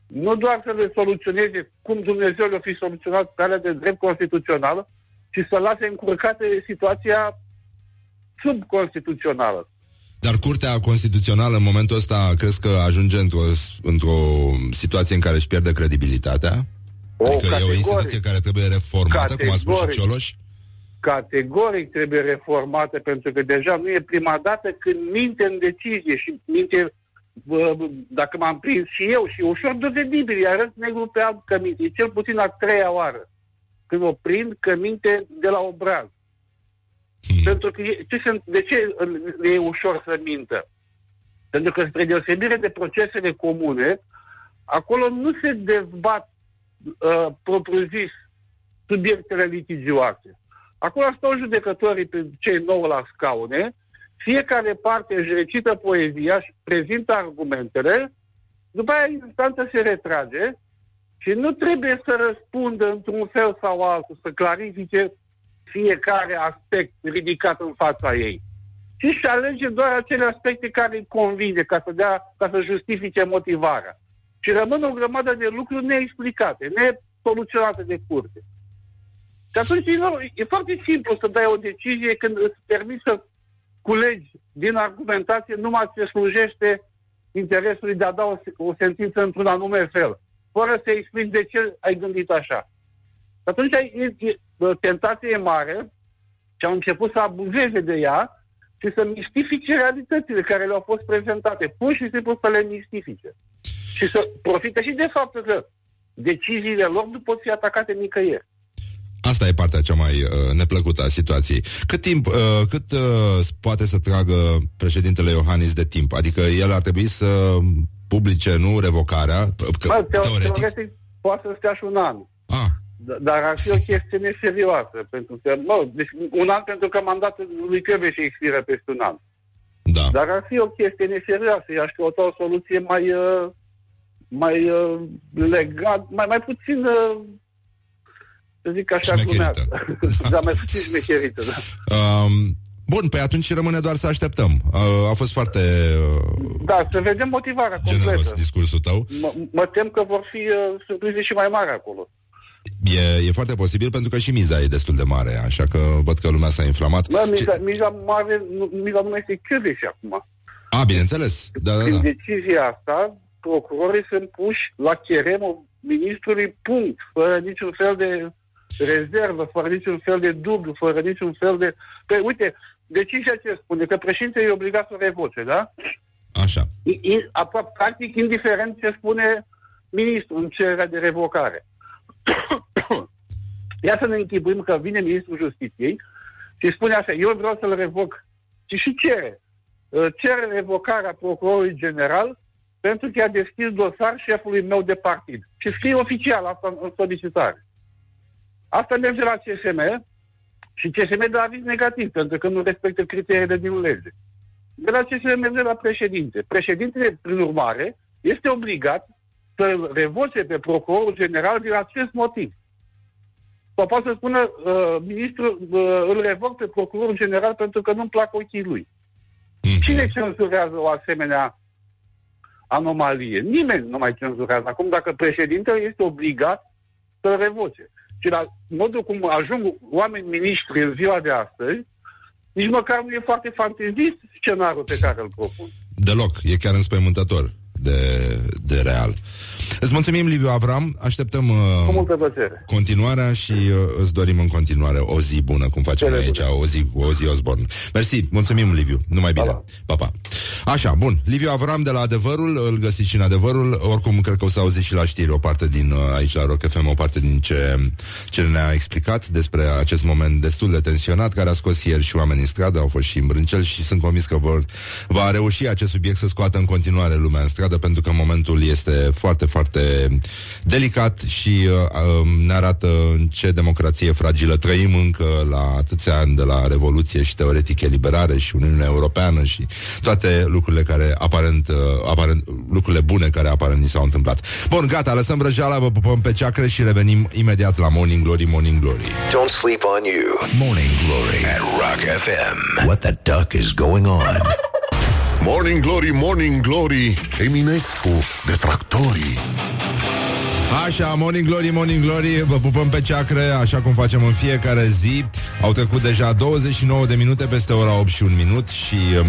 Nu doar să le soluționeze cum Dumnezeu le-a fi soluționat pe alea de drept constituțional, ci să lase încurcată situația subconstituțională. Dar Curtea Constituțională în momentul ăsta crezi că ajunge într-o, într-o situație în care își pierde credibilitatea? O, adică e o categoric. instituție care trebuie reformată, cum a spus și Categoric. Cioloș? Categoric trebuie reformată, pentru că deja nu e prima dată când minte în decizie și minte, bă, bă, dacă m-am prins și eu, și ușor dovedibil, îi arăt negru pe alb că minte. E cel puțin a treia oară când o prind că minte de la obraz. Pentru că e, ce se, de ce le e ușor să mintă? Pentru că spre deosebire de procesele comune, acolo nu se dezbat uh, propriu-zis subiectele litigioase. Acolo stau judecătorii pe cei nouă la scaune, fiecare parte își recită poezia și prezintă argumentele, după aia instanța se retrage și nu trebuie să răspundă într-un fel sau altul, să clarifice fiecare aspect ridicat în fața ei. Și și alege doar acele aspecte care îi convine ca să, dea, ca să justifice motivarea. Și rămân o grămadă de lucruri neexplicate, nesoluționate de curte. Și atunci e, nor- e foarte simplu să dai o decizie când îți permiți să culegi din argumentație numai ce slujește interesului de a da o, o sentință într-un anume fel, fără să explici de ce ai gândit așa. Și atunci e, e, bă, tentația e mare și au început să abuzeze de ea și să mistifice realitățile care le-au fost prezentate, pur și simplu să le mistifice. Și să profite și de faptul că deciziile lor nu pot fi atacate nicăieri. Asta e partea cea mai uh, neplăcută a situației. Cât timp, uh, cât uh, poate să tragă președintele Iohannis de timp? Adică el ar trebui să publice, nu, revocarea, că, Bă, teo- teoretic, teoretic poate să stea și un an. Ah. D- Dar ar fi o chestiune serioasă, pentru că, mă, deci un an pentru că mandatul lui Căveș expiră peste un an. Da. Dar ar fi o chestiune serioasă. I-aș căuta o soluție mai, uh, mai uh, legat, mai, mai puțin, uh, să zic așa, Șmecherită. glumească. da, mai puțin șmecherită, da. Um, bun, pe atunci rămâne doar să așteptăm. Uh, a fost foarte uh, Da, să vedem motivarea generos completă. discursul tău. Mă, mă tem că vor fi uh, surprize și mai mari acolo. E, e foarte posibil pentru că și miza e destul de mare, așa că văd că lumea s-a inflamat. Bă, miza, miza mare, nu, miza nu mai este Căveș acum. A, bineînțeles. Da, da, Prin da. decizia asta, procurorii sunt puși la cheremul ministrului punct, fără niciun fel de rezervă, fără niciun fel de dublu, fără niciun fel de... Pe, uite, decizia ce spune? Că președintele e obligat să revoce, da? Așa. I, i, aproape, practic, indiferent ce spune ministrul în cererea de revocare. Ia să ne închipuim că vine ministrul justiției și spune așa, eu vreau să-l revoc. Și și cere. Uh, Cere revocarea procurorului general pentru că a deschis dosar șefului meu de partid. Și scrie oficial asta în solicitare. Asta merge la CSM și CSM dă aviz negativ pentru că nu respectă criteriile din lege. De la CSM merge la președinte. Președintele, prin urmare, este obligat să revoce pe procurorul general din acest motiv. Sau poate să spună, uh, ministrul uh, îl revoc pe procurorul general pentru că nu-mi plac ochii lui. Cine cenzurează o asemenea anomalie? Nimeni nu mai cenzurează. Acum, dacă președintele este obligat să revoce. Și la modul cum ajung oameni miniștri în ziua de astăzi, nici măcar nu e foarte fantezist scenariul pe care îl propun. Deloc, e chiar înspăimântător de, de real. Îți mulțumim, Liviu Avram, așteptăm uh, Cu multă plăcere. continuarea și uh, îți dorim în continuare o zi bună, cum facem noi aici, o zi, o zi Osborne. Mersi, mulțumim, Liviu, numai bine. Pa, pa. Așa, bun, Liviu Avram de la Adevărul, îl găsiți și în Adevărul, oricum cred că o să auziți și la știri o parte din, uh, aici la Rock FM, o parte din ce, ce ne-a explicat despre acest moment destul de tensionat, care a scos ieri și oamenii în stradă, au fost și în brâncel și sunt convins că vor, va reuși acest subiect să scoată în continuare lumea în stradă, pentru că momentul este foarte, foarte delicat și uh, uh, ne arată în ce democrație fragilă trăim încă la atâția ani de la Revoluție și teoretic eliberare și Uniunea Europeană și toate lucrurile care aparent, uh, aparent lucrurile bune care aparent ni s-au întâmplat. Bun, gata, lăsăm răjeala, vă pupăm pe ceacră și revenim imediat la Morning Glory, Morning Glory. Don't sleep on you. Morning Glory at Rock FM. What the duck is going on? Morning Glory, Morning Glory Eminescu, detractorii. Așa, Morning Glory, Morning Glory Vă pupăm pe ceacre, așa cum facem în fiecare zi. Au trecut deja 29 de minute Peste ora 8 și un minut Și uh,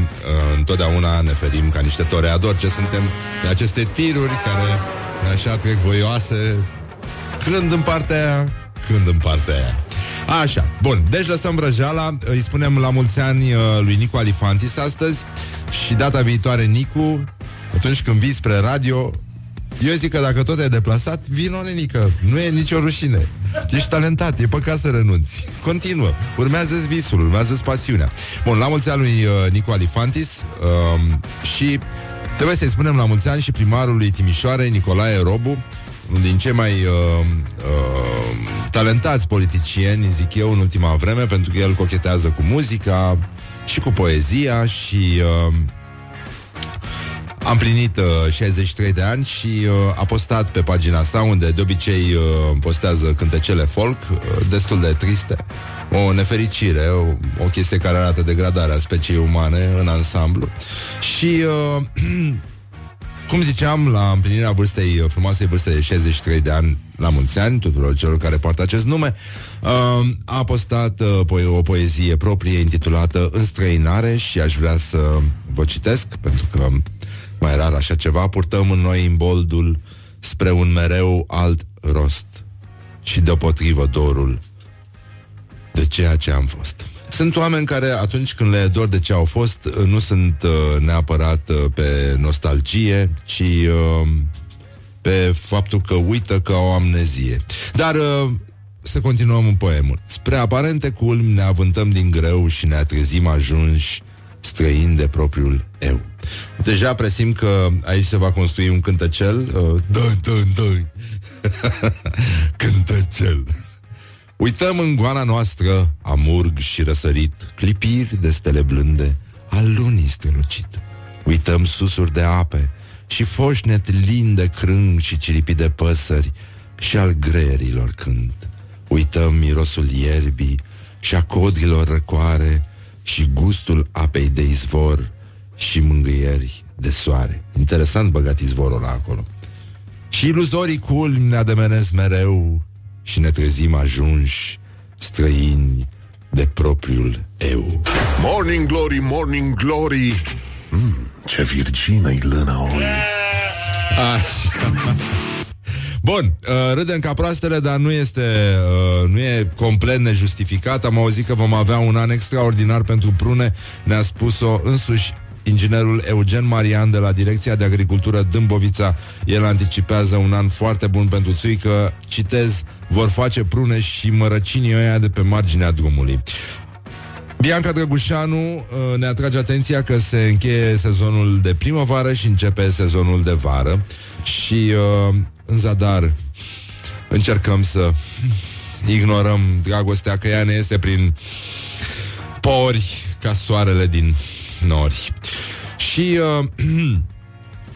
întotdeauna ne ferim ca niște toreadori Ce suntem de aceste tiruri Care așa trec voioase. Când în partea aia? Când în partea aia. Așa, bun, deci lăsăm vrăjeala Îi spunem la mulți ani uh, lui Nicu Alifantis astăzi Și data viitoare Nicu Atunci când vii spre radio eu zic că dacă tot ai deplasat, vino nenică, nu e nicio rușine. Ești talentat, e păcat să renunți. Continuă, urmează-ți visul, urmează-ți pasiunea. Bun, la mulți ani lui uh, Nicu Alifantis uh, și trebuie să-i spunem la mulți ani și primarului Timișoarei, Nicolae Robu, unul din cei mai uh, uh, talentați politicieni, zic eu, în ultima vreme, pentru că el cochetează cu muzica și cu poezia și... Uh, am plinit uh, 63 de ani și uh, a postat pe pagina sa, unde de obicei uh, postează cântecele folk, uh, destul de triste. O nefericire, o, o chestie care arată degradarea speciei umane în ansamblu. Și, uh, cum ziceam, la împlinirea vârstei, uh, frumoasei vârste de 63 de ani, la mulți ani, tuturor celor care poartă acest nume, uh, a postat uh, po- o poezie proprie intitulată Înstrăinare și aș vrea să vă citesc, pentru că mai rar așa ceva, purtăm în noi imboldul spre un mereu alt rost și deopotrivă dorul de ceea ce am fost. Sunt oameni care atunci când le e dor de ce au fost, nu sunt uh, neapărat uh, pe nostalgie, ci uh, pe faptul că uită că au amnezie. Dar uh, să continuăm în poemul. Spre aparente culmi ne avântăm din greu și ne atrezim ajunși străini de propriul eu. Deja presim că aici se va construi un cântăcel. Uh, dă, dă, dă. cântăcel. Uităm în goana noastră amurg și răsărit, clipiri de stele blânde, al lunii strălucit. Uităm susuri de ape și foșnet lin de crâng și ciripi de păsări și al greierilor cânt. Uităm mirosul ierbii și a codrilor răcoare și gustul apei de izvor și mângâieri de soare. Interesant băgat izvorul ăla acolo. Și iluzorii culmi ne ademenesc mereu și ne trezim ajunși străini de propriul eu. Morning Glory, Morning Glory mm, Ce virgină-i lâna oi Așa. Bun, uh, râdem ca proastele, dar nu este uh, nu e complet nejustificat. Am auzit că vom avea un an extraordinar pentru prune, ne-a spus-o însuși inginerul Eugen Marian de la Direcția de Agricultură Dâmbovița. El anticipează un an foarte bun pentru țuică, citez, vor face prune și mărăcinii ăia de pe marginea drumului. Bianca Drăgușanu uh, ne atrage atenția că se încheie sezonul de primăvară și începe sezonul de vară și uh, în zadar încercăm să ignorăm dragostea că ea ne este prin pori ca soarele din nori. Și uh,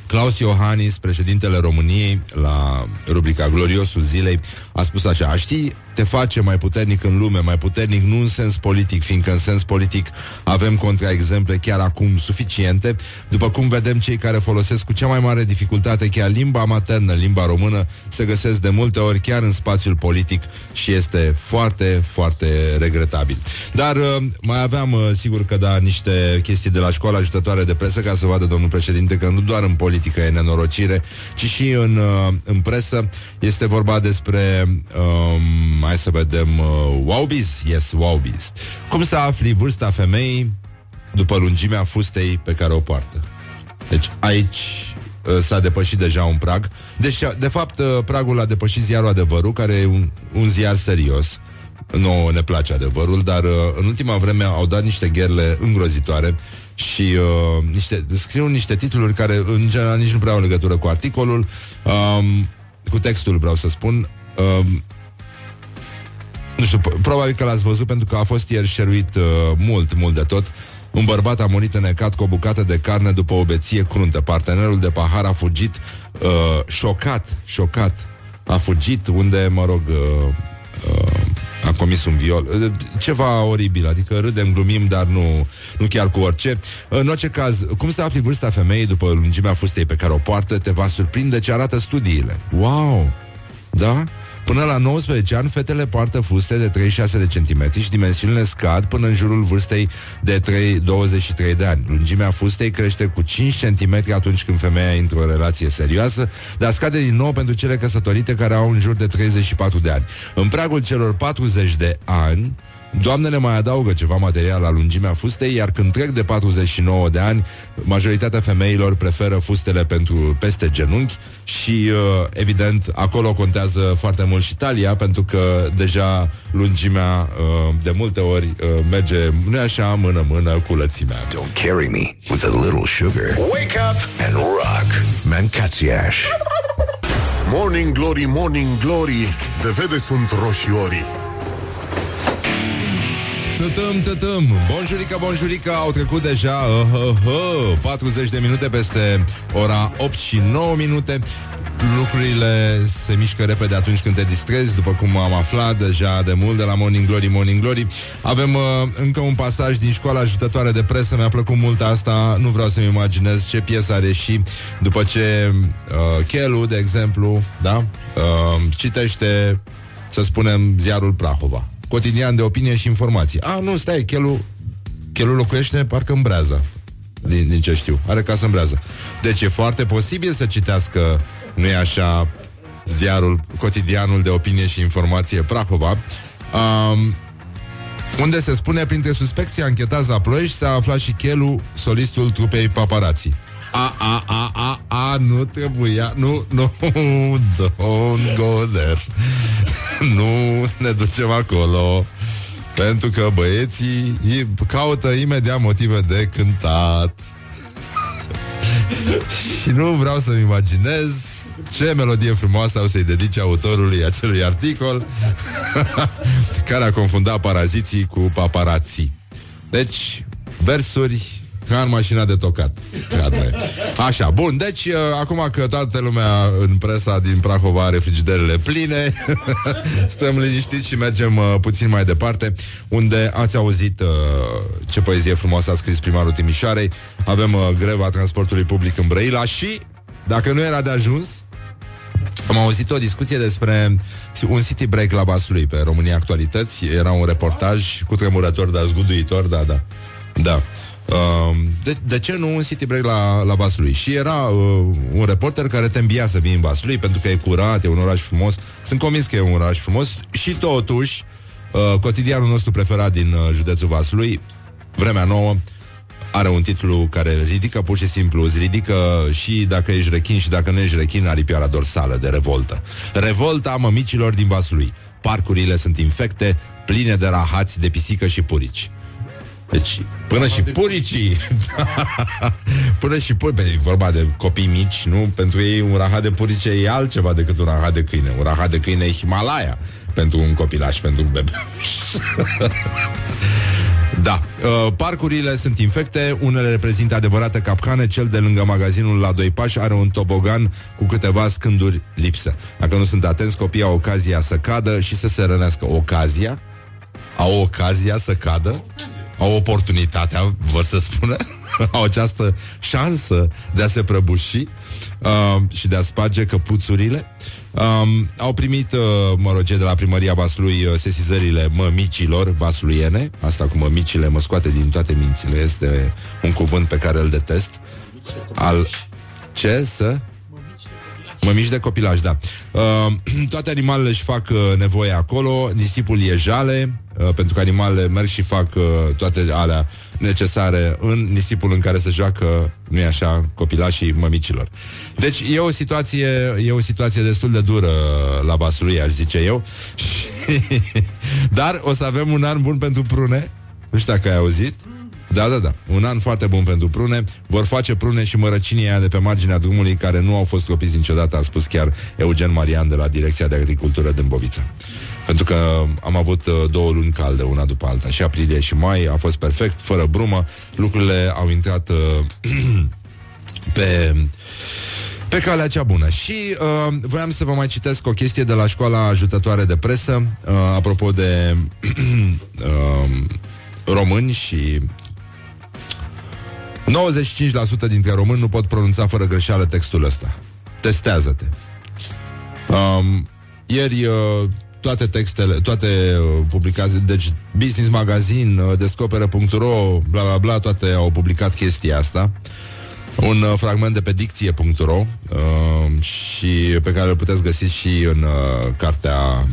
Claus Iohannis, președintele României, la rubrica Gloriosul Zilei, a spus așa, știi, te face mai puternic în lume, mai puternic nu în sens politic, fiindcă în sens politic avem contraexemple chiar acum suficiente, după cum vedem cei care folosesc cu cea mai mare dificultate chiar limba maternă, limba română, se găsesc de multe ori chiar în spațiul politic și este foarte, foarte regretabil. Dar uh, mai aveam, uh, sigur că da, niște chestii de la școala ajutătoare de presă ca să vadă domnul președinte că nu doar în politică e nenorocire, ci și în, uh, în presă este vorba despre um, Hai să vedem uh, Wowbiz, yes, Wowbiz. Cum să afli vârsta femeii După lungimea fustei pe care o poartă? Deci aici uh, S-a depășit deja un prag. Deci, de fapt, uh, pragul a depășit ziarul adevărul Care e un, un ziar serios. Nu ne place adevărul, dar uh, în ultima vreme au dat niște gherle îngrozitoare și uh, niște, scriu niște titluri care în general nici nu prea au legătură cu articolul, um, cu textul vreau să spun. Um, nu știu, probabil că l-ați văzut pentru că a fost ieri șeruit uh, mult, mult de tot. Un bărbat a murit înecat cu o bucată de carne după o beție cruntă. Partenerul de pahar a fugit uh, șocat, șocat. A fugit unde, mă rog, uh, uh, a comis un viol. Uh, ceva oribil, adică râdem, glumim, dar nu, nu chiar cu orice. În orice caz, cum să afli vârsta femeii după lungimea fustei pe care o poartă, te va surprinde ce arată studiile. Wow! Da? Până la 19 ani, fetele poartă fuste de 36 de centimetri și dimensiunile scad până în jurul vârstei de 3, 23 de ani. Lungimea fustei crește cu 5 cm atunci când femeia intră o relație serioasă, dar scade din nou pentru cele căsătorite care au în jur de 34 de ani. În pragul celor 40 de ani, Doamnele mai adaugă ceva material la lungimea fustei, iar când trec de 49 de ani, majoritatea femeilor preferă fustele pentru peste genunchi și, uh, evident, acolo contează foarte mult și talia, pentru că deja lungimea uh, de multe ori uh, merge, nu așa, mână-mână cu lățimea. Don't carry me with a little sugar. Wake up and rock. Mancațiaș. Morning Glory, Morning Glory, de vede sunt roșiorii. Tătăm, tătăm. Bonjurica, bonjurica Au trecut deja uh, uh, uh, 40 de minute peste ora 8 și 9 minute. Lucrurile se mișcă repede atunci când te distrezi După cum am aflat deja de mult De la Morning Glory, Morning Glory. Avem uh, încă un pasaj din școala ajutătoare de presă Mi-a plăcut mult asta Nu vreau să-mi imaginez ce piesă are și După ce uh, Chelu, de exemplu Da? Uh, citește Să spunem ziarul Prahova cotidian de opinie și informații. A, nu, stai, Chelu, Chelu locuiește parcă în brează. Din, din ce știu. Are casă în brează. Deci e foarte posibil să citească, nu e așa, ziarul, cotidianul de opinie și informație Prahova, um, unde se spune printre suspecții anchetați la Ploiești s-a aflat și Chelu, solistul trupei paparații. A, a, a, a, a, nu trebuia, nu, nu, don't go there. nu ne ducem acolo. Pentru că băieții caută imediat motive de cântat. Și nu vreau să-mi imaginez ce melodie frumoasă au să-i dedice autorului acelui articol care a confundat paraziții cu paparații. Deci, versuri ca în mașina de tocat. Așa, bun, deci uh, acum că toată lumea în presa din Prahova are frigiderele pline, stăm liniștiți și mergem uh, puțin mai departe, unde ați auzit uh, ce poezie frumoasă a scris primarul Timișoarei. Avem uh, greva transportului public în Brăila și, dacă nu era de ajuns, am auzit o discuție despre un city break la Vaslui pe România Actualități. Era un reportaj cu tremurător, dar zguduitor, da, da. Da. Uh, de, de ce nu un city break la, la Vaslui? Și era uh, un reporter care te îmbia să vii în Vaslui pentru că e curat, e un oraș frumos. Sunt convins că e un oraș frumos și totuși uh, cotidianul nostru preferat din uh, județul Vaslui, Vremea Nouă, are un titlu care ridică pur și simplu, îți ridică și dacă ești rechin și dacă nu ești rechin, aripioara dorsală de revoltă. Revolta mămicilor din Vaslui. Parcurile sunt infecte, pline de rahați de pisică și purici. Deci, până și puricii Până și puricii E vorba de copii mici, nu? Pentru ei un rahat de purice e altceva decât un rahat de câine Un rahat de câine e Himalaya Pentru un copilaș, pentru un bebe Da, uh, parcurile sunt infecte, unele reprezintă adevărate capcane, cel de lângă magazinul la doi pași are un tobogan cu câteva scânduri lipsă. Dacă nu sunt atenți, copiii au ocazia să cadă și să se rănească. Ocazia? Au ocazia să cadă? Au oportunitatea, vă să spună, au această șansă de a se prăbuși uh, și de a sparge căpuțurile. Um, au primit, uh, mă rog, cei de la primăria Vaslui uh, sesizările mămicilor vasluiene. Asta cu mămicile mă scoate din toate mințile. Este un cuvânt pe care îl detest. Al... Ce? Să? Mămici de copilaj, da. Uh, toate animalele își fac uh, nevoie acolo, nisipul e jale, uh, pentru că animalele merg și fac uh, toate alea necesare în nisipul în care se joacă, nu e așa, copilașii mămicilor. Deci e o situație, e o situație destul de dură la Vaslui, aș zice eu. Dar o să avem un an bun pentru prune. Nu știu dacă ai auzit. Da, da, da. Un an foarte bun pentru prune. Vor face prune și mărăcinii aia de pe marginea drumului care nu au fost copiți niciodată, a spus chiar Eugen Marian de la Direcția de Agricultură din Boviță. Pentru că am avut uh, două luni calde, una după alta, și aprilie și mai, a fost perfect, fără brumă, lucrurile au intrat uh, pe pe calea cea bună. Și uh, voiam să vă mai citesc o chestie de la școala ajutătoare de presă, uh, apropo de uh, români și 95% dintre români nu pot pronunța fără greșeală textul ăsta. Testează-te. Um, ieri uh, toate textele, toate uh, publicații, deci Business Magazine, uh, Descoperă.ro, bla bla bla, toate au publicat chestia asta. Un uh, fragment de pe dicție.ro uh, și pe care îl puteți găsi și în uh, cartea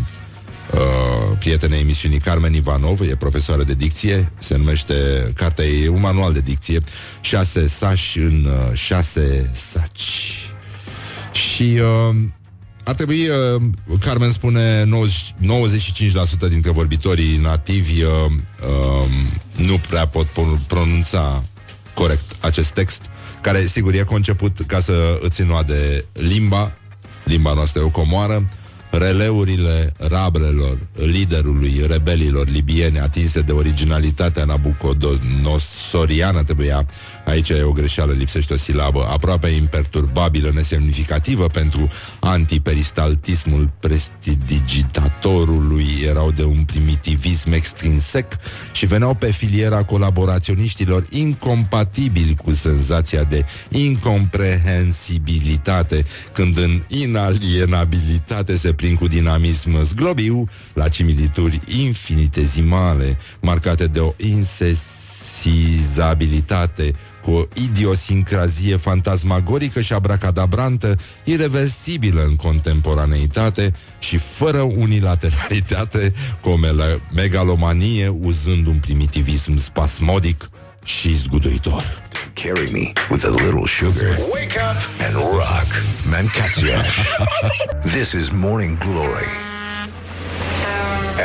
uh, prietenei emisiunii Carmen Ivanov, e profesoară de dicție, se numește, cartea e un manual de dicție, șase saci în uh, șase saci. Și uh, ar trebui, uh, Carmen spune, 90, 95% dintre vorbitorii nativi uh, uh, nu prea pot pronunța corect acest text, care, sigur, e conceput ca să îți înnoade limba, limba noastră e o comoară, releurile rabrelor liderului rebelilor libiene atinse de originalitatea nabucodonosoriană trebuia, aici e o greșeală, lipsește o silabă, aproape imperturbabilă, nesemnificativă pentru antiperistaltismul prestidigitatorului, erau de un primitivism extrinsec și veneau pe filiera colaboraționiștilor incompatibili cu senzația de incomprehensibilitate, când în inalienabilitate se prind cu dinamism zglobiu la similituri infinitezimale, marcate de o insesizabilitate, cu o idiosincrazie fantasmagorică și abracadabrantă, irreversibilă în contemporaneitate și fără unilateralitate, cu o megalomanie, uzând un primitivism spasmodic și zguduitor. Carry me with a little sugar. Wake up and rock. Mancația. This is Morning Glory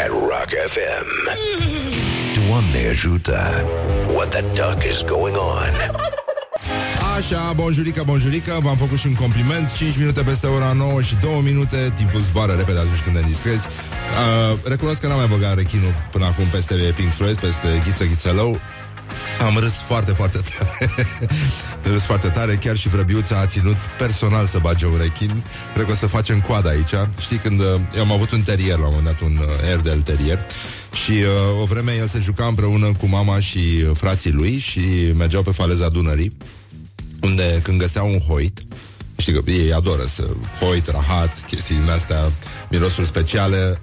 at Rock FM. Doamne ajută. What the duck is going on? Așa, bonjurică, bonjurică V-am făcut și un compliment 5 minute peste ora 9 și 2 minute Timpul zboară repede atunci când ne distrezi uh, Recunosc că n-am mai băgat rechinul Până acum peste Pink Floyd Peste Ghiță Ghițălău am râs foarte, foarte tare. Râs foarte tare Chiar și Vrăbiuța a ținut personal să bage un rechin Cred că o să facem coada aici. Știi când uh, eu am avut un terier La un moment dat, un uh, Airedale terier Și uh, o vreme el se juca împreună cu mama și uh, frații lui Și mergeau pe faleza Dunării Unde când găseau un hoit Știi că ei adoră să hoit, rahat, chestii din astea, mirosuri speciale.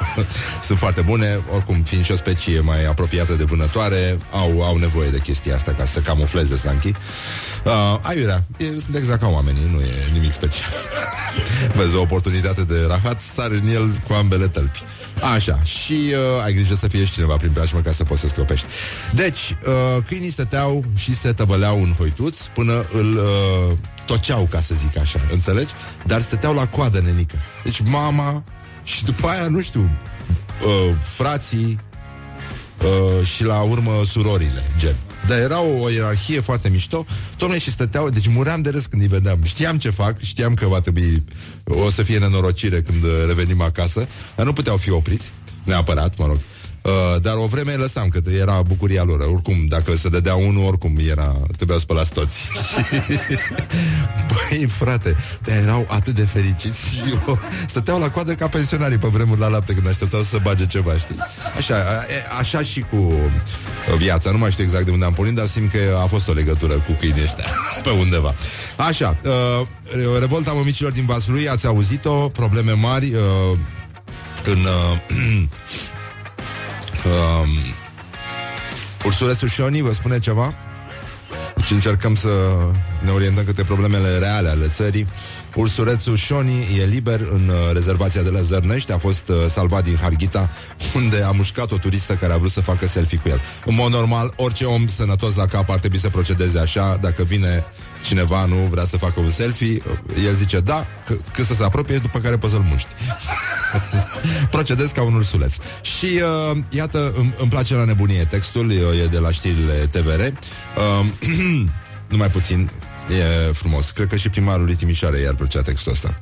Sunt foarte bune, oricum fiind și o specie mai apropiată de vânătoare, au, au nevoie de chestia asta ca să camufleze Sanchi. Uh, aiurea, e, sunt exact ca oamenii, nu e nimic special. Vezi o oportunitate de rahat, sar în el cu ambele tălpi. Așa, și uh, ai grijă să fie și cineva prin preajmă ca să poți să stropești. Deci, uh, câinii stăteau și se tăvăleau în hoituț până îl uh, toceau, ca să zic așa, înțelegi? Dar stăteau la coadă, nenică. Deci mama și după aia, nu știu, uh, frații uh, și la urmă surorile, gen. Dar era o, o ierarhie foarte mișto Domnule, și stăteau, deci muream de râs când îi vedeam Știam ce fac, știam că va trebui O să fie nenorocire când revenim acasă Dar nu puteau fi opriți, neapărat, mă rog Uh, dar o vreme lăsam, că era bucuria lor. Oricum, dacă se dădea unul, oricum era, trebuia spălați toți. Băi, frate, de erau atât de fericiți și eu stăteau la coadă ca pensionarii pe vremuri la lapte când așteptau să bage ceva, știi? Așa, a, așa și cu viața. Nu mai știu exact de unde am pornit, dar simt că a fost o legătură cu câinii ăștia pe undeva. Așa, uh, revolta mămicilor din Vaslui, ați auzit-o, probleme mari uh, în uh, uh, Ursulețul Șoni vă spune ceva? Și încercăm să ne orientăm către problemele reale ale țării. Ursulețul Șoni e liber în uh, rezervația de la Zărnești, a fost uh, salvat din Harghita, unde a mușcat o turistă care a vrut să facă selfie cu el. În mod normal, orice om sănătos la cap ar trebui să procedeze așa, dacă vine cineva nu vrea să facă un selfie, el zice da, că, că să se apropie, după care poți să-l muști. Procedez ca un ursuleț. Și uh, iată, îmi, îmi place la nebunie textul, e de la știrile TVR. Uh, numai puțin, E frumos. Cred că și primarului Timișoare i-ar plăcea textul ăsta.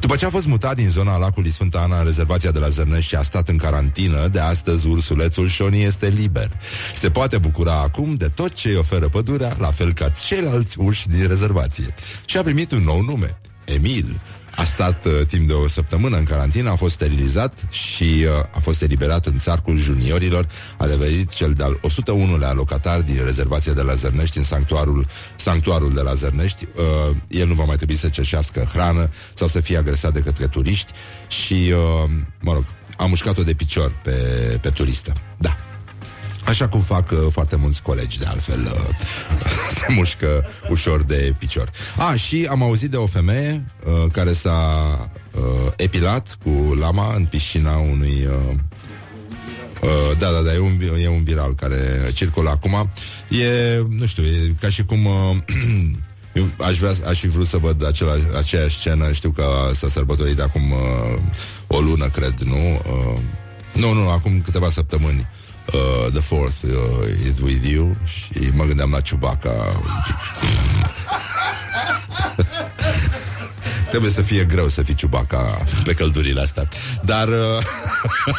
După ce a fost mutat din zona lacului Sfânta Ana în rezervația de la Zărnești și a stat în carantină, de astăzi ursulețul Șoni este liber. Se poate bucura acum de tot ce îi oferă pădurea, la fel ca ceilalți uși din rezervație. Și a primit un nou nume, Emil, a stat uh, timp de o săptămână în carantină, a fost sterilizat și uh, a fost eliberat în țarcul juniorilor. A devenit cel de-al 101-lea locatar din rezervația de la Zărnești, în sanctuarul, sanctuarul de la Zărnești. Uh, el nu va mai trebui să cerșească hrană sau să fie agresat de către turiști și, uh, mă rog, a mușcat-o de picior pe, pe turistă. Da. Așa cum fac uh, foarte mulți colegi, de altfel, uh, se mușcă ușor de picior. A, și am auzit de o femeie uh, care s-a uh, epilat cu lama în piscina unui... Uh, Uh, da, da, da, e un, e un viral care circulă acum. E, nu știu, e ca și cum uh, eu aș, vrea, aș fi vrut să văd acela, aceeași scenă. Știu că s-a sărbătorit de acum uh, o lună, cred, nu? Uh, nu, nu, acum câteva săptămâni. Uh, the fourth uh, is with you și mă gândeam la Chewbacca Trebuie să fie greu să fii ciubaca pe căldurile astea. Dar uh,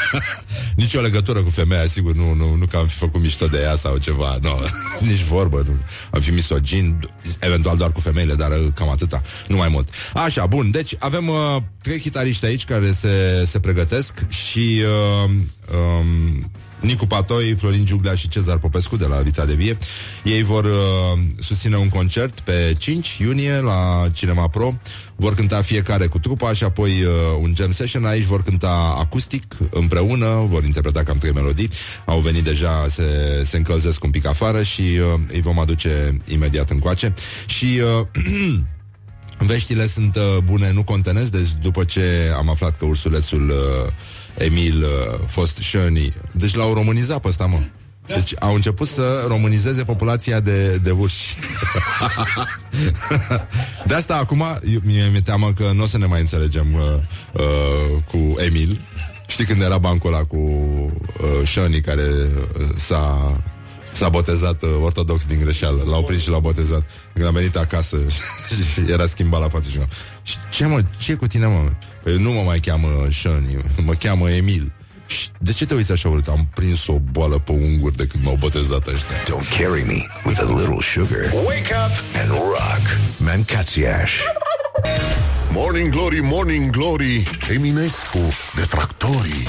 nicio legătură cu femeia, sigur, nu, nu, nu că am fi făcut mișto de ea sau ceva. Nu, nici vorbă. Nu. Am fi misogin, eventual doar cu femeile, dar uh, cam atâta, nu mai mult. Așa, bun, deci avem uh, trei chitariști aici care se, se pregătesc și uh, um, Nicu Patoi, Florin Giuglea și Cezar Popescu de la Vița de Vie. Ei vor uh, susține un concert pe 5 iunie la Cinema Pro. Vor cânta fiecare cu trupa și apoi uh, un jam session. Aici vor cânta acustic împreună, vor interpreta cam trei melodii. Au venit deja, se, se încălzesc un pic afară și uh, îi vom aduce imediat încoace. Și... Uh, Veștile sunt uh, bune, nu contenesc, deci după ce am aflat că ursulețul uh, Emil uh, fost Shirley. Deci l-au românizat pe ăsta, mă. Deci au început să românizeze populația de, de urși. de asta acum mi-e mi teamă că nu o să ne mai înțelegem uh, uh, cu Emil. Știi când era bancul ăla cu uh, Shani care uh, s-a s-a botezat uh, ortodox din greșeală. L-au prins și l-au botezat. Când a venit acasă și era schimbat la față și Ce mă, ce cu tine, mă? Păi nu mă mai cheamă Shani, mă cheamă Emil. De ce te uiți așa urât? Am prins o boală pe ungur de când m-au botezat ăștia. Don't carry me with a little sugar. Wake up and rock. Mancațiaș. Morning Glory, Morning Glory Eminescu, detractorii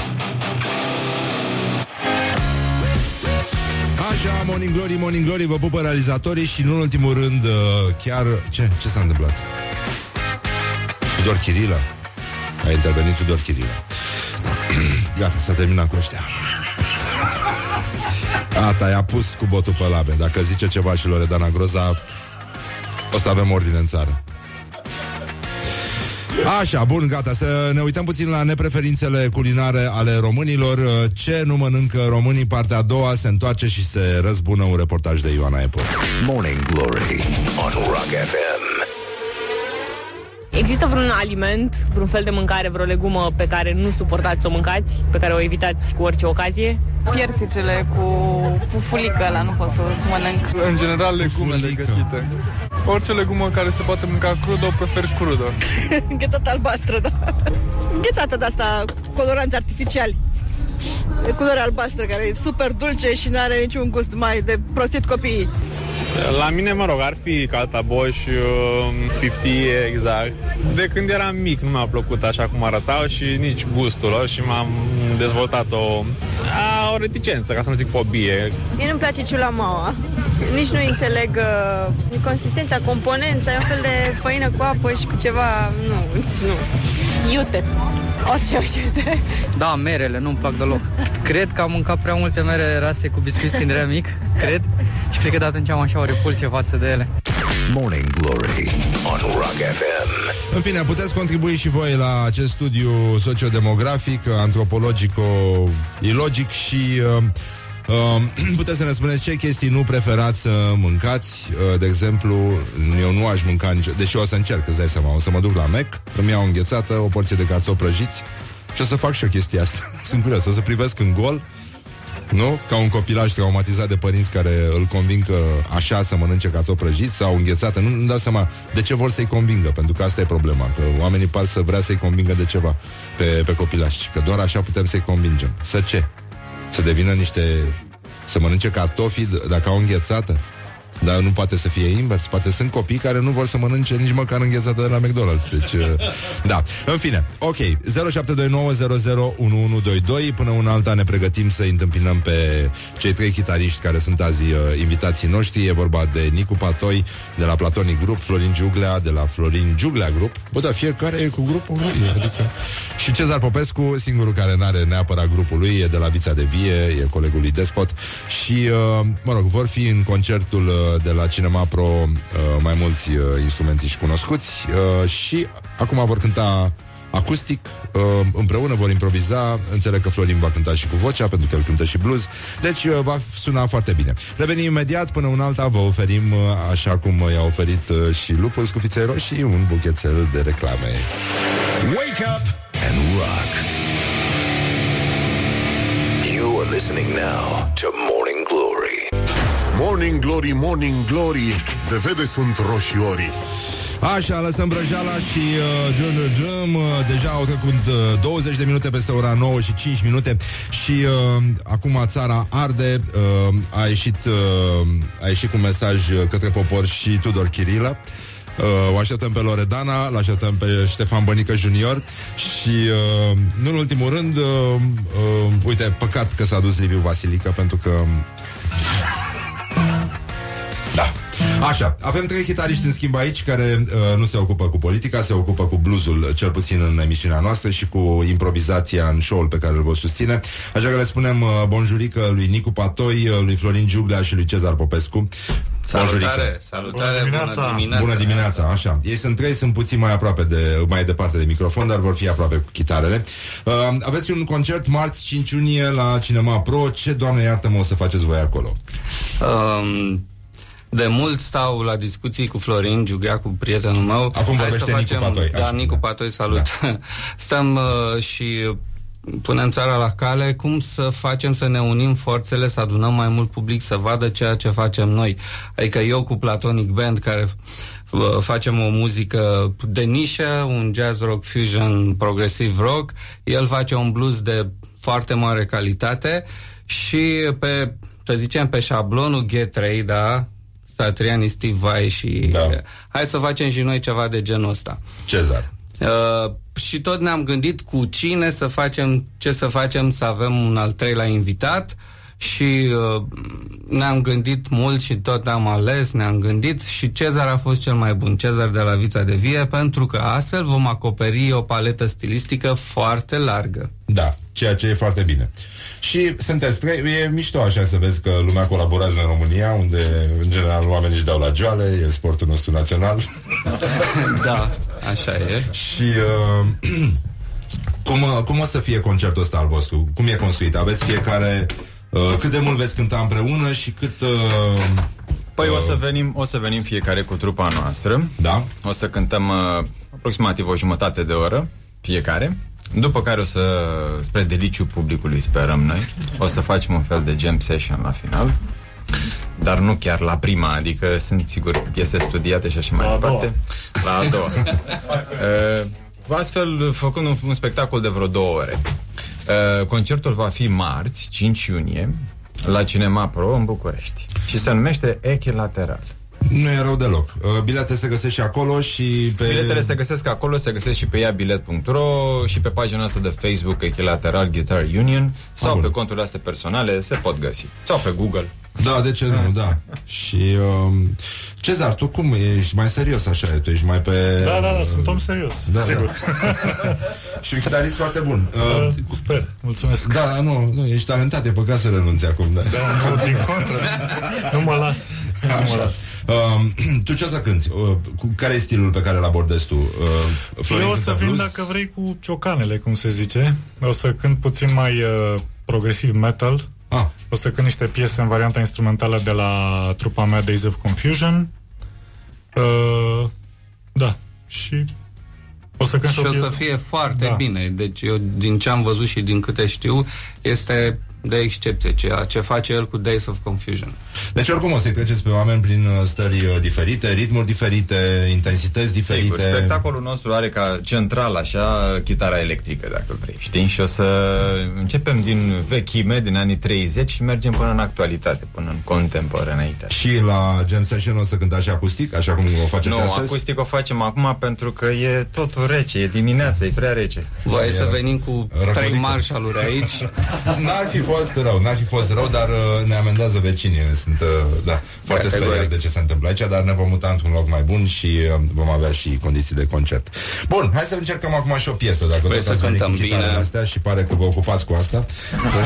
Așa, Morning Glory, Morning Glory, vă pupă realizatorii și, în ultimul rând, uh, chiar... Ce? Ce s-a întâmplat? Tudor Chirilă. A intervenit Tudor Chirilă. Gata, s-a terminat cu ăștia. Ata, i-a pus cu botul pe labe. Dacă zice ceva și Loredana Groza, o să avem ordine în țară. Așa, bun, gata, să ne uităm puțin la nepreferințele culinare ale românilor. Ce nu mănâncă românii? Partea a doua se întoarce și se răzbună un reportaj de Ioana Epoș. Morning Glory on Rock FM. Există vreun aliment, vreun fel de mâncare, vreo legumă pe care nu suportați să o mâncați, pe care o evitați cu orice ocazie? Piersicele cu pufulică la nu pot să ți mănânc. În general, legumele gătite. Orice legumă care se poate mânca crudă, o prefer crudă. Înghețată albastră, da. Înghețată de asta, coloranți artificiali. de culoare albastră, care e super dulce și nu are niciun gust mai de prostit copiii. La mine, mă rog, ar fi Calta Bosch, uh, piftie, exact. De când eram mic nu mi-a plăcut așa cum arătau și nici gustul lor și m-am dezvoltat o, a, o reticență, ca să nu zic fobie. Mie nu-mi place ciulamaua. Nici nu înțeleg uh, consistența, componența, e un fel de făină cu apă și cu ceva... Nu, deci nu. Iute. Orice, orice. Da, merele, nu-mi plac deloc. Cred că am mâncat prea multe mere rase cu biscuiți când eram mic, cred. Și cred că de atunci am așa o repulsie față de ele. Morning Glory on Rock FM. În fine, puteți contribui și voi la acest studiu sociodemografic, antropologico-ilogic și uh, uh, puteți să ne spuneți ce chestii nu preferați să mâncați. Uh, de exemplu, eu nu aș mânca nici... Deși o să încerc, îți dai seama. O să mă duc la Mac, îmi iau o înghețată, o porție de cartofi prăjiți și o să fac și o chestie asta. Sunt curios, o să privesc în gol nu? Ca un copilaj traumatizat de părinți care îl conving că așa să mănânce cartofi prăjiți sau înghețată. Nu, nu dau seama de ce vor să-i convingă, pentru că asta e problema, că oamenii par să vrea să-i convingă de ceva pe, pe copilaș, că doar așa putem să-i convingem. Să ce? Să devină niște... să mănânce cartofii d- dacă au înghețată? Dar nu poate să fie invers. Poate sunt copii care nu vor să mănânce nici măcar înghețată de la McDonald's. Deci, uh, da. În fine, ok. 0729001122 Până una alta ne pregătim să întâmpinăm pe cei trei chitariști care sunt azi uh, invitații noștri. E vorba de Nicu Patoi de la Platonic Group, Florin Giuglea de la Florin Giuglea Group. Bă, da, fiecare e cu grupul lui. Adică... Și Cezar Popescu, singurul care n-are neapărat grupul lui, e de la Vița de Vie, e colegul lui Despot. Și, uh, mă rog, vor fi în concertul uh, de la Cinema Pro uh, mai mulți uh, instrumentiști cunoscuți uh, și acum vor cânta acustic, uh, împreună vor improviza, înțeleg că Florin va cânta și cu vocea, pentru că el cântă și blues, deci uh, va suna foarte bine. Revenim imediat, până un alta vă oferim, uh, așa cum i-a oferit uh, și Lupul Scufiței Roșii, un buchețel de reclame. Wake up and rock. You are listening now to Morning Glory. Morning Glory, Morning Glory De vede sunt roșiorii. Așa, lăsăm vrăjeala și uh, drum, drum, drum, uh, deja au trecut uh, 20 de minute peste ora 9 și 5 minute și uh, acum țara arde, uh, a ieșit uh, a ieșit cu un mesaj uh, către popor și Tudor Chirilă. Uh, o așteptăm pe Loredana, l așteptăm pe Ștefan Bănică Junior și, uh, nu în ultimul rând, uh, uh, uite, păcat că s-a dus Liviu Vasilică, pentru că da. Așa, avem trei chitariști în schimb aici care uh, nu se ocupă cu politica, se ocupă cu bluezul, uh, cel puțin în emisiunea noastră și cu improvizația în show-ul pe care îl vor susține. Așa că le spunem uh, bonjurică lui Nicu Patoi, uh, lui Florin Giuglea și lui Cezar Popescu. Salutare, salutare, bună dimineața. Bună dimineața, așa. Ei sunt trei, sunt puțin mai aproape de, mai departe de microfon, dar vor fi aproape cu chitarele. Uh, aveți un concert marți 5 iunie la Cinema Pro. Ce, doamne iartă-mă, o să faceți voi acolo? Um, de mult stau la discuții cu Florin Giugrea, cu prietenul meu. Acum Hai vorbește să Nicu facem, Patoi, Da, așa, Nicu Patoi, salut. Da. Stăm uh, și punem țara la cale, cum să facem să ne unim forțele, să adunăm mai mult public, să vadă ceea ce facem noi. Adică eu cu Platonic Band, care uh, facem o muzică de nișă, un jazz rock fusion, progresiv rock, el face un blues de foarte mare calitate și pe, să zicem, pe șablonul G3, da, Satriani, Steve Vai și da. hai să facem și noi ceva de genul ăsta. Cezar. Uh, și tot ne-am gândit cu cine să facem, ce să facem, să avem un al treilea invitat și uh, ne-am gândit mult și tot ne-am ales, ne-am gândit și Cezar a fost cel mai bun, Cezar de la Vița de Vie, pentru că astfel vom acoperi o paletă stilistică foarte largă. Da, ceea ce e foarte bine. Și sunteți trei, e mișto așa să vezi că lumea colaborează în România, unde în general oamenii își dau la joale, e sportul nostru național. da, așa e. Și uh, cum, uh, cum o să fie concertul ăsta al vostru? Cum e construit? Aveți fiecare... Uh, cât de mult veți cânta împreună și cât... Uh, Păi o să venim, o să venim fiecare cu trupa noastră. Da. O să cântăm uh, aproximativ o jumătate de oră fiecare. După care o să, spre deliciu publicului, sperăm noi, o să facem un fel de jam session la final. Dar nu chiar la prima, adică sunt sigur piese studiate și așa mai La a departe. La a doua. uh, astfel, făcând un, un spectacol de vreo două ore. Uh, concertul va fi marți, 5 iunie, la Cinema Pro în București. Și se numește Echilateral. Nu e rău deloc. Uh, Bilete se găsesc și acolo și pe... Biletele se găsesc acolo, se găsesc și pe iabilet.ro și pe pagina noastră de Facebook Echilateral Guitar Union sau bun. pe conturile astea personale se pot găsi. Sau pe Google. Da, de ce nu, da. Și um, Cezar, tu cum ești mai serios așa? Tu ești mai pe... Da, da, da, sunt om serios, Da, sigur. da. și un chitarist foarte bun. Uh, Sper, mulțumesc. Da, da, nu, nu, ești talentat, e păcat să renunți acum. Da, Da, nu, din contră. Nu mă las. Nu mă las. Um, tu ce o să cânti? Uh, cu, care e stilul pe care îl abordezi tu? Uh, Florin Eu o să cântă vin, blues? dacă vrei, cu ciocanele, cum se zice. O să cânt puțin mai uh, progresiv metal. Ah. O să cânt niște piese în varianta instrumentală de la trupa mea Days of Confusion. Uh, da. Și o să cânt Și o piesă- să fie foarte Da. bine. Deci eu, din ce am văzut și din câte știu, este de excepție ceea ce face el cu Days of Confusion. Deci oricum o să-i treceți pe oameni prin uh, stări uh, diferite, ritmuri diferite, intensități diferite. Sigur, spectacolul nostru are ca central așa chitara electrică, dacă vrei, știi? Și o să începem din vechime, din anii 30 și mergem până în actualitate, până în contemporaneitate. Și la Jam Session o să cântați acustic, așa cum o faceți Nu, astăzi? acustic o facem acum pentru că e totul rece, e dimineața, e prea rece. Voi să venim cu trei marșaluri aici. N-ar fi fost rău, n-ar fi fost rău, dar uh, ne amendează vecinii. Sunt, uh, da, foarte Categoric. speriați de ce se întâmplă aici, dar ne vom muta într-un loc mai bun și uh, vom avea și condiții de concert. Bun, hai să încercăm acum și o piesă, dacă Vrei tot să ați venit cântăm cu chitarele bine? astea și pare că vă ocupați cu asta.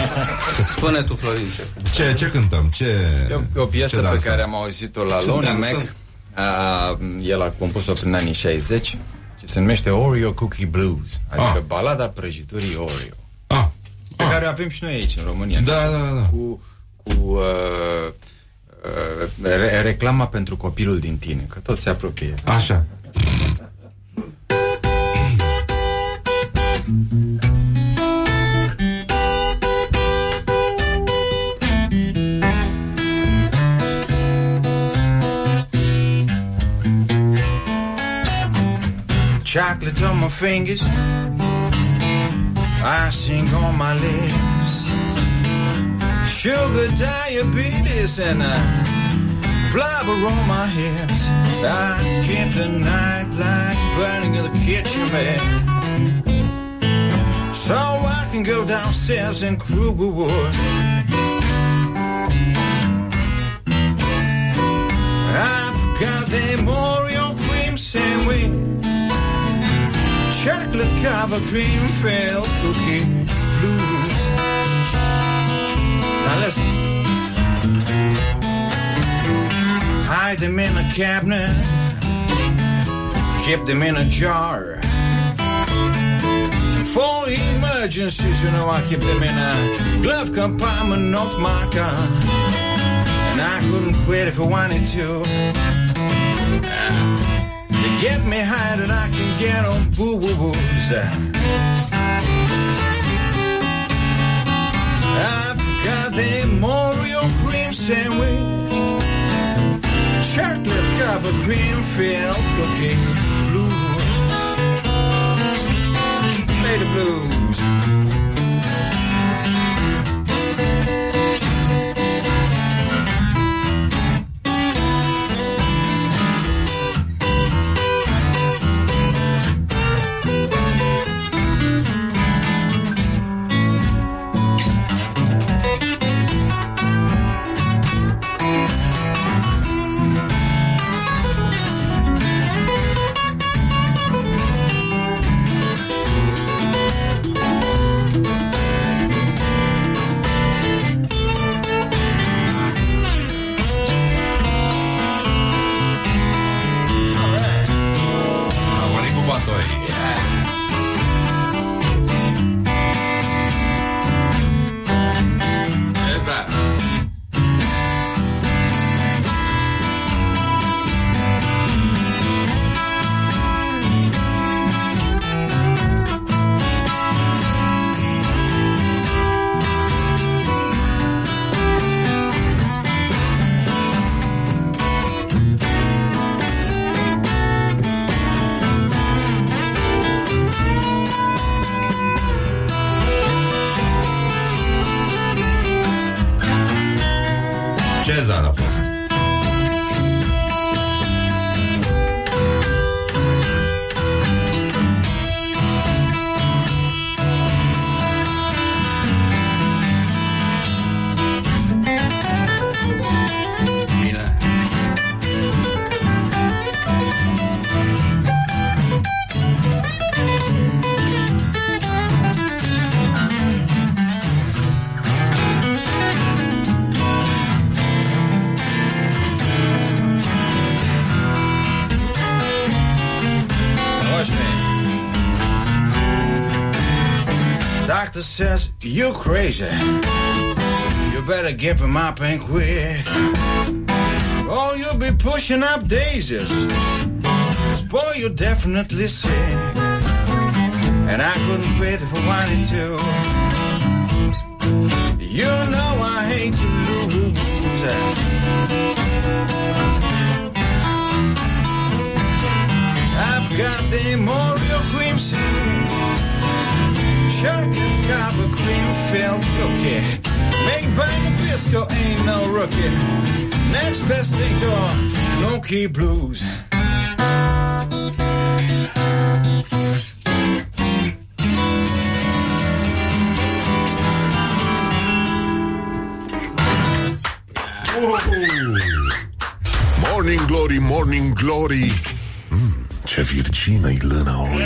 Spune tu, Florin, ce? Ce, ce cântăm? Ce, E o, o piesă ce pe dansăm? care am auzit-o la Ce Lonnie dansăm? Mac. A, el a compus-o prin anii 60 și se numește Oreo Cookie Blues, adică Ah. balada prăjiturii Oreo. Ah. Pe care o avem și noi aici în România. Da, da, da. Cu, cu uh, uh, re- reclama pentru copilul din tine, că tot se apropie. Așa. Chocolate on my fingers, icing on my lips, sugar diabetes, and a blubber on my hips. I keep the night light burning in the kitchen, man. So I can go downstairs and crew wood. I've got the Oreo cream sandwich chocolate covered cream filled cookie blues. Now listen. Hide them in a cabinet. Keep them in a jar. For emergencies, you know, I keep them in a glove compartment of my car. And I couldn't quit if I wanted to. They get me high and I can get on booze. I've got the Oreo cream sandwich, chocolate covered cream filled cookie blues. Play the blues. love. Says you're crazy. You better give him up and quit. Or you'll be pushing up daisies. 'Cause boy, you're definitely sick. And I couldn't quit if I wanted to. You know I hate to lose. I've got the cream soon. Chocolate cover cream filled cookie. Made by Nabisco ain't no rookie. Next best thing to no key blues. Morning Glory, Morning Glory mm, Ce virgină-i lâna oi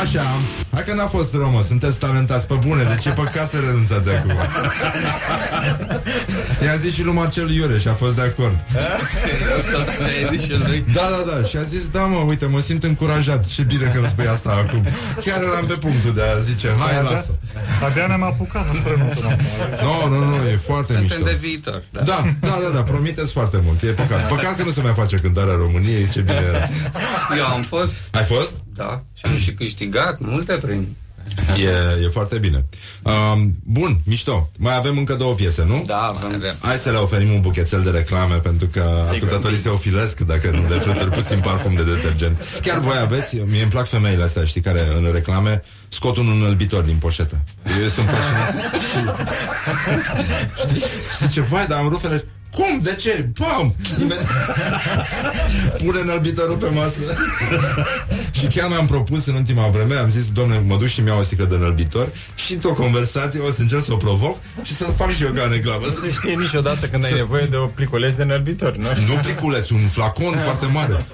Așa, hai că n-a fost rău, mă, sunteți talentați pe bune, deci e păcat să renunțați acum. I-a zis și lui Marcel Iureș și a fost de acord. Da, da, da, și a zis, da, mă, uite, mă simt încurajat, ce bine că îmi spui asta acum. Chiar eram pe punctul de a zice, hai, lasă. Abia ne-am apucat, nu renunțăm. Nu, nu, nu, e foarte Suntem mișto. de viitor. Da. Da, da, da, da, promiteți foarte mult, e păcat. Păcat că nu se mai face cântarea României, ce bine era. Eu am fost, Ai fost? da, și am și câștigat multe premii. E, e foarte bine. Um, bun, mișto. Mai avem încă două piese, nu? Da, avem. Hai să le oferim un buchețel de reclame Pentru că ascultătorii se ofilesc Dacă nu le flutări puțin parfum de detergent Chiar voi aveți, mie îmi plac femeile astea Știi, care în reclame scot un înălbitor din poșetă Eu sunt fascinat și... Știi, știi ce, vai, dar am rufele cum? De ce? Pam! Imediat- Pune înălbitorul pe masă Și chiar mi-am propus în ultima vreme Am zis, domnule, mă duc și mi-au o sticlă de înălbitor Și într-o conversație o să încerc să o provoc Și să fac și eu ca în reclamă. Nu se știe niciodată când ai nevoie de o pliculeț de înălbitor, nu? Nu pliculeț, un flacon foarte mare.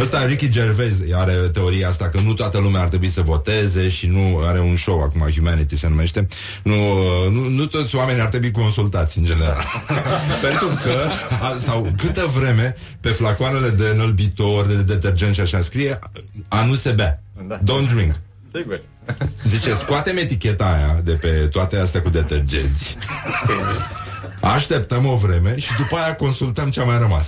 Ăsta Ricky Gervais are teoria asta Că nu toată lumea ar trebui să voteze Și nu are un show acum Humanity se numește. Nu, nu, nu toți oamenii ar trebui consultați în general. Pentru că a, Sau câtă vreme Pe flacoanele de înălbitor De detergent și așa scrie A nu se bea Da. Don't drink Sigur. Zice, scoatem eticheta aia de pe toate astea cu detergenți. Așteptăm o vreme și după aia consultăm ce a mai rămas.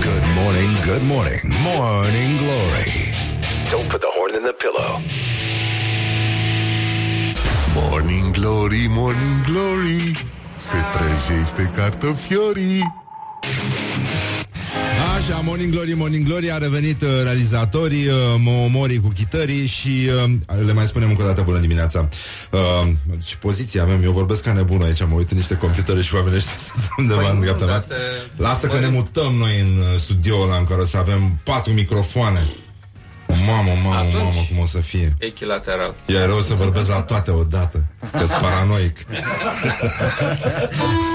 Good morning, good morning, morning glory. Don't put the horn in the pillow. Morning Glory, Morning Glory Se prăjește cartofiorii Așa, Morning Glory, Morning Glory A revenit uh, realizatorii uh, Momorii cu chitării Și uh, le mai spunem încă o dată bună dimineața. Uh, Și poziție avem Eu vorbesc ca nebun aici, mă uit în niște computere Și oamenii ăștia sunt undeva Păi în nu, dreapta mea. dar te- Lasă că Băi. ne mutăm noi în uh, studioul ăla În care o să avem patru microfoane Mamă, mamă, Atunci- mamă, cum o să fie. Echilateral. E rău să vorbesc la toate odată Că-s paranoic.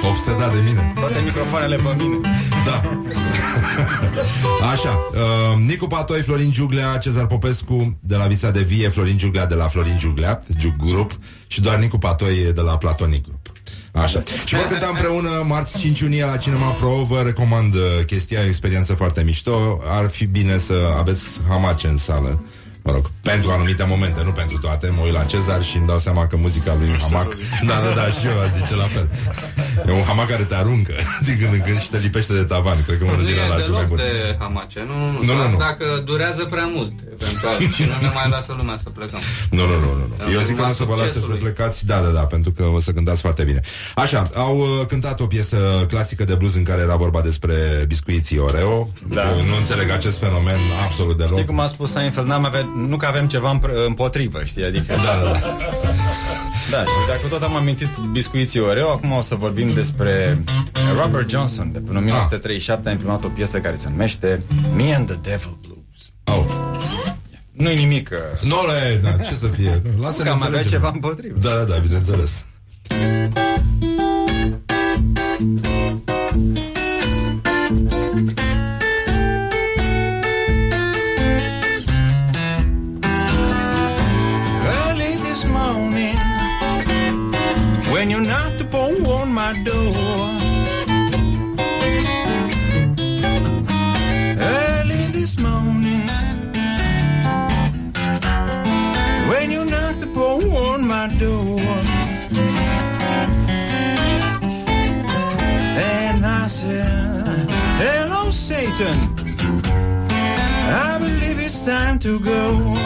Obsedat de mine. Toate microfoanele pe mine. Da. Așa uh, Nicu Patoi, Florin Giuglea, Cezar Popescu De la Vița de Vie, Florin Giuglea De la Florin Giuglea, Giug Grup Și doar Nicu Patoi de la Platonic Grup Așa. Și vor cânta împreună marți 5 iunie la Cinema Pro. Vă recomand uh, chestia, e o experiență foarte mișto. Ar fi bine să aveți hamace în sală. Mă rog, pentru anumite momente, nu pentru toate. Mă uit la Cezar și îmi dau seama că muzica lui e un hamac. Da, da, da, și eu aș zice la fel. E un hamac care te aruncă din când în când și te lipește de tavan. Cred că unul Nu din e ăla ar fi mai deloc bun. de hamace, nu, nu, Nu, nu, nu, doar nu. dacă durează prea mult, eventual, și nu ne mai lasă lumea să plecăm. Nu, nu, nu, nu, nu. În Eu zic că urma nu o să vă lasă să succesului. plecați Da, da, da, pentru că o să cântați foarte bine Așa, au uh, cântat o piesă clasică de blues În care era vorba despre biscuiții Oreo Da. Eu Nu înțeleg acest fenomen absolut deloc Știi cum a spus Seinfeld, n-am avea, nu că avem ceva împr- împotrivă, știi? Adică... Da, da, da. Da, și dacă tot am amintit biscuiții Oreo, acum o să vorbim despre Robert Johnson, de până în 1937 a imprimat o piesă care se numește Me and the Devil Blues. Oh. Nu-i nimic... uh, Nu, le, da, ce să fie Lasă Că am avea ceva împotrivă. Da, da, da, bineînțeles Early my door. Early this morning, when you knocked upon my door, and I said, Hello, Satan, I believe it's time to go.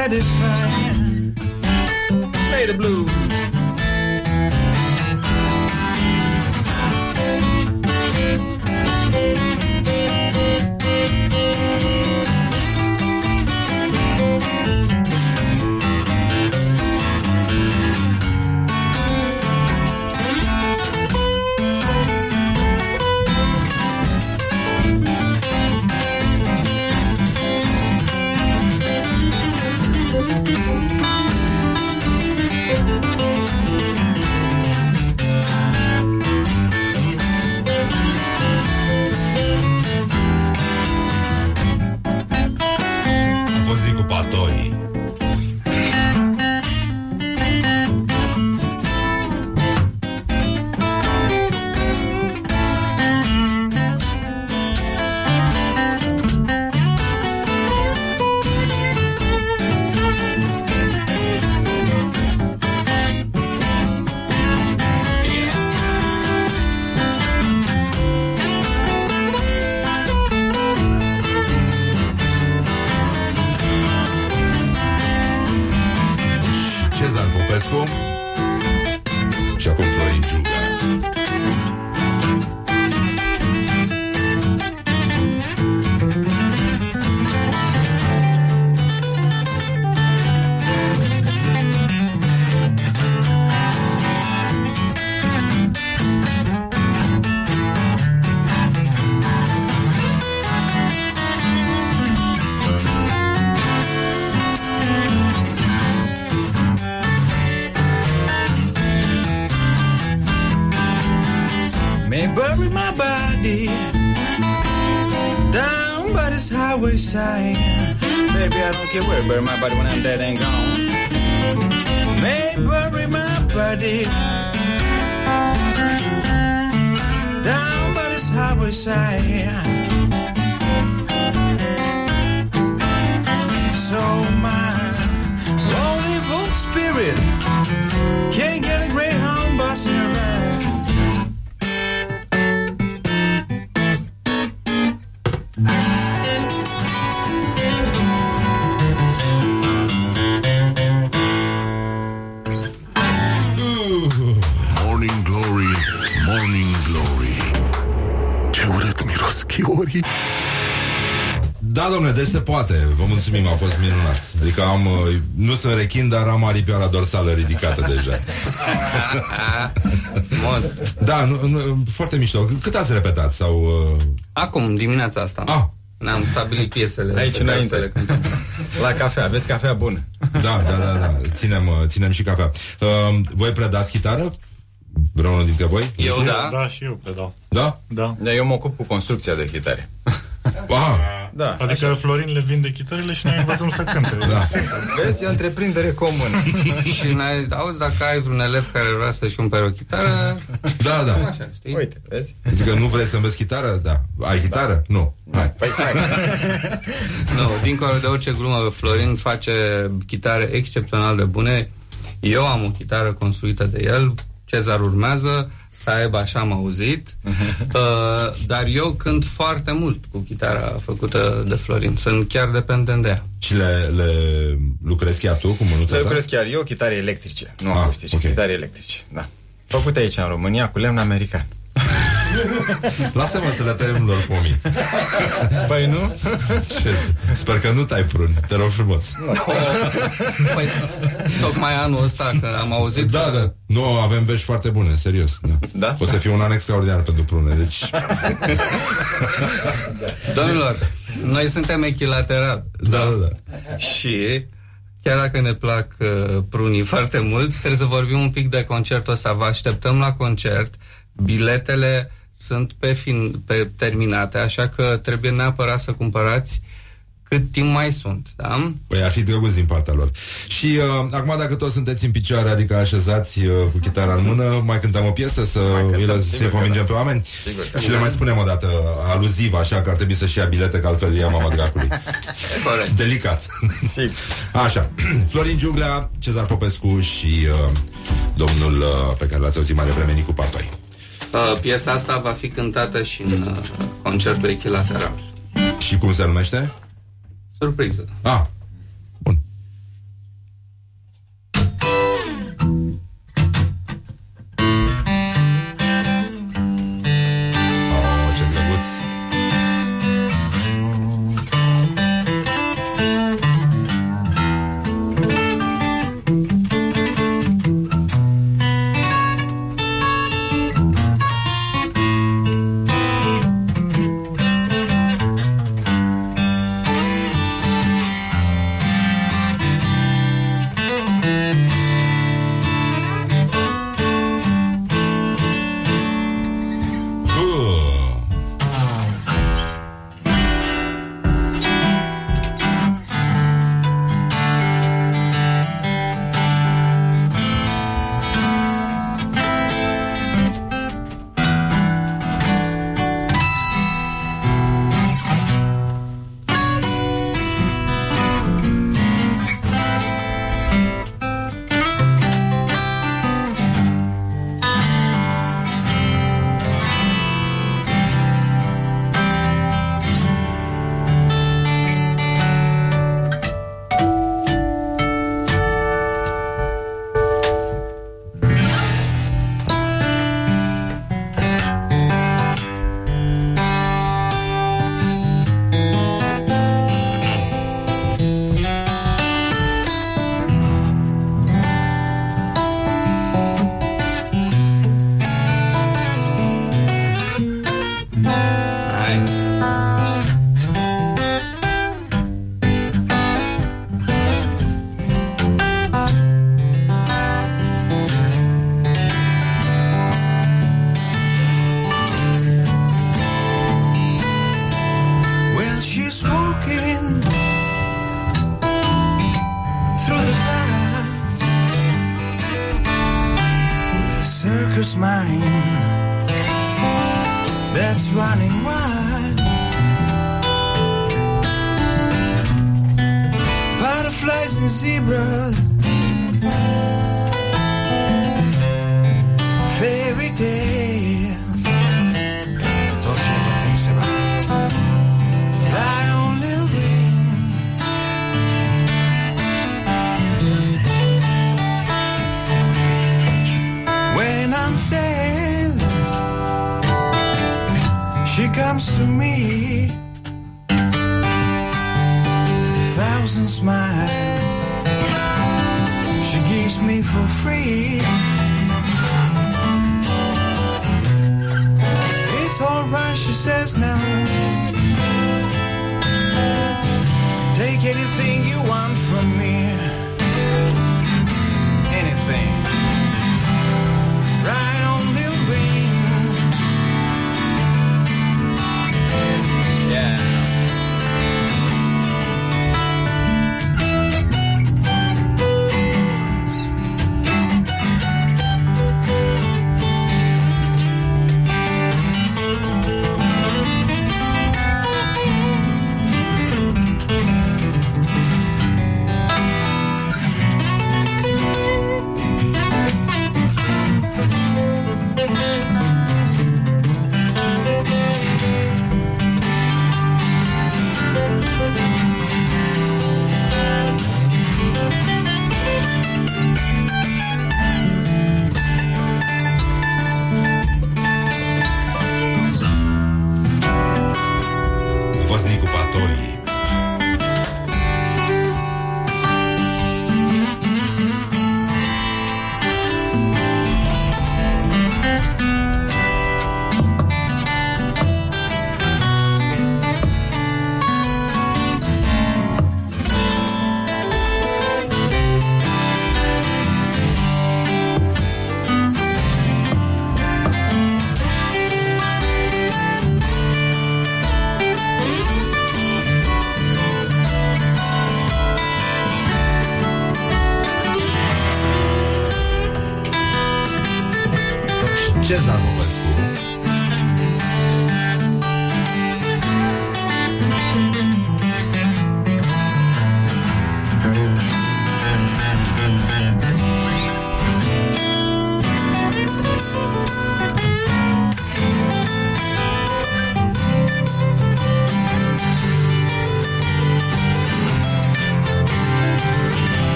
I get highway side. Baby, I don't care where bury my body when I'm dead and gone. May bury my body down by this highway side. So my old spirit can't get domnule, deci se poate. Vă mulțumim, a fost minunat. Adică am, uh, nu sunt rechin, dar am aripioara dorsală ridicată deja. da, nu, nu, foarte mișto. Cât ați repetat? Sau, uh... Acum, dimineața asta. Ah. Ne-am stabilit piesele. Aici pe care înainte. să le cântăm. La cafea, aveți cafea bună. Da, da, da, da. Ținem, uh, ținem și cafea. Uh, voi predați chitară? Vreunul dintre voi? Eu da. Da, și eu predau. Da? Da. Da, eu mă ocup cu construcția de chitare. Ah, Da, Adică așa. Florin le vinde chitarele și noi învățăm să cânte. Da. Vezi, e o întreprindere comună. și ne auzi dacă ai vreun elev care vrea să-și cumpere o chitară, Da, da. așa, știi? Uite, vezi? Adică nu vrei să înveți chitară? Da. Ai chitară? Nu. Hai. Păi, hai. Nu, dincolo de orice glumă, Florin face chitare excepțional de bune. Eu am o chitară construită de el, Cezar urmează, să aibă așa am auzit, uh, dar eu cânt foarte mult cu chitara făcută de Florin. Sunt chiar dependent de ea. Și le, le lucrezi chiar tu cu mânuța Să ta? lucrez chiar eu, chitare electrice, nu Ah, acustice, ok. chitare electrice, da. Făcute aici în România cu lemn american. Lasă-mă să le tăiem lor pomii. Păi nu? Ce? Sper că nu tai prun, te rog frumos. Păi, tocmai anul ăsta, că am auzit... Da, da. Nu, avem vești foarte bune, serios. Da. Da? O să fie un an extraordinar pentru prune, deci... Domnilor, noi suntem echilaterali. Da, da, da. Și chiar dacă ne plac uh, prunii foarte mult, trebuie să vorbim un pic de concertul ăsta. Vă așteptăm la concert. Biletele sunt pe, fin, pe terminate, așa că trebuie neapărat să cumpărați cât timp mai sunt, da? Păi ar fi drăguț din partea lor. Și uh, acum dacă toți sunteți în picioare, adică așezați uh, cu chitara în mână, mai cântăm o piesă să îi să convingem pe oameni Sigur că și le mai spunem o dată aluziv, așa că ar trebui să-și ia bilete, că altfel ia mama dracului. Corect. Delicat. Așa. Florin Giuglea, Cezar Popescu și uh, domnul uh, pe care l-ați auzit mai devreme, Nicu Partoi. Uh, piesa asta va fi cântată și în uh, concertul echilateral. Și cum se numește? Surpriză. Ah,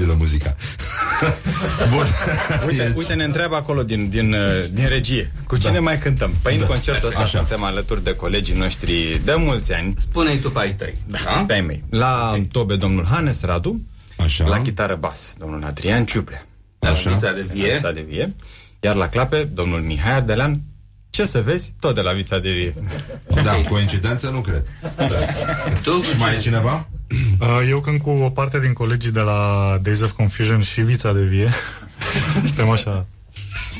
e insuportabilă muzica. Bun. Uite, uite, ne întreabă acolo din, din, uh, din regie. Cu cine da. mai cântăm? Păi da. în concertul ăsta Așa. suntem alături de colegii noștri de mulți ani. Spune-i tu pe ai tăi. Da, pe ai mei. La okay. tobe domnul Hannes Radu, Așa. la chitară bas domnul Adrian Ciuprea. Așa. Vița de Vie. La Vița de Vie. Iar la clape domnul Mihai Ardelean, ce să vezi, tot de la Vița de Vie. Da, coincidență nu cred. Da. Tu? Și mai e cineva? Uh, Eu când cu o parte din colegii de la Days of Confusion și Vița de Vie Suntem așa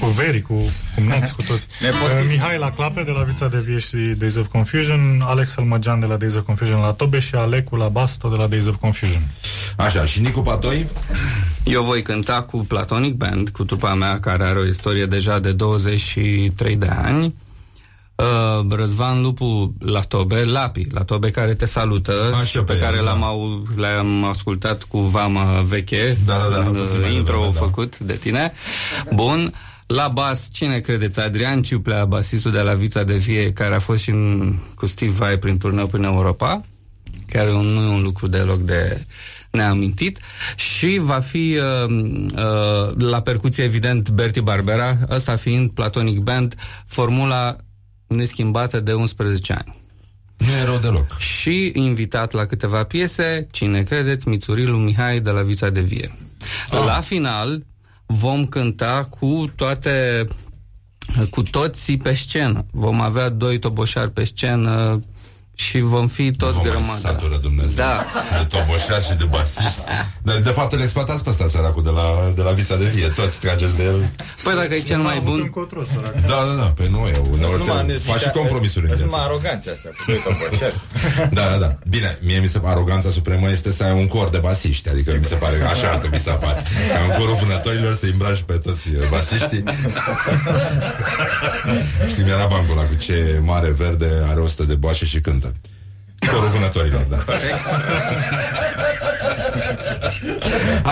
cu Veri, cu, cu Nex, cu toți Nepotism. uh, Mihai la clape de la Vița de Vie și Days of Confusion Alex Almăgean de la Days of Confusion la tobe Și Alecu la bas, tot de la Days of Confusion Așa, și Nicu Patoi? Eu voi cânta cu Platonic Band, cu trupa mea care are o istorie deja de 23 de ani. Uh, Răzvan Lupu la Tobe, Lapi, la Tobe care te salută Așa și pe pe el, care da. l-am, au, l-am ascultat cu vama veche Da, da, da, în puțin mai uh, intro devreme, da. făcut de tine. Bun. La bas, cine credeți? Adrian Ciuplea, basistul de la Vița de Vie, care a fost și în, cu Steve Vai prin turneu prin Europa, care un, nu e un lucru deloc de neamintit și va fi uh, uh, la percuție evident Berti Barbera, ăsta fiind Platonic Band, formula neschimbată de 11 ani. Nu e rău deloc. Și invitat la câteva piese, cine credeți, Mițurilu Mihai de la Vița de Vie. Ah. La final vom cânta cu toate cu toții pe scenă. Vom avea doi toboșari pe scenă și vom fi toți Vă mai grămadă. satură Dumnezeu. Da. De toboșar și de basiști. De, de fapt, îl exploatați pe ăsta, săracul, de la, de la Vița de Vie. Toți trageți de el. Păi dacă e cel mai bun... Da, da, da, pe nu e. Uneori te, faci și compromisuri în Sunt viață. numai aroganțe astea cu doi toboșari. Da, da, da. Bine, mie mi se pare aroganța supremă este să ai un cor de basiști. Adică mi se pare că așa ar trebui să apare. Ca în corul vânătorilor să îmbraci pe toți uh, basiștii. Știi, mi-era bancul ăla cu ce mare verde are 100 de boașe și cântă. Corul vânătorilor, da.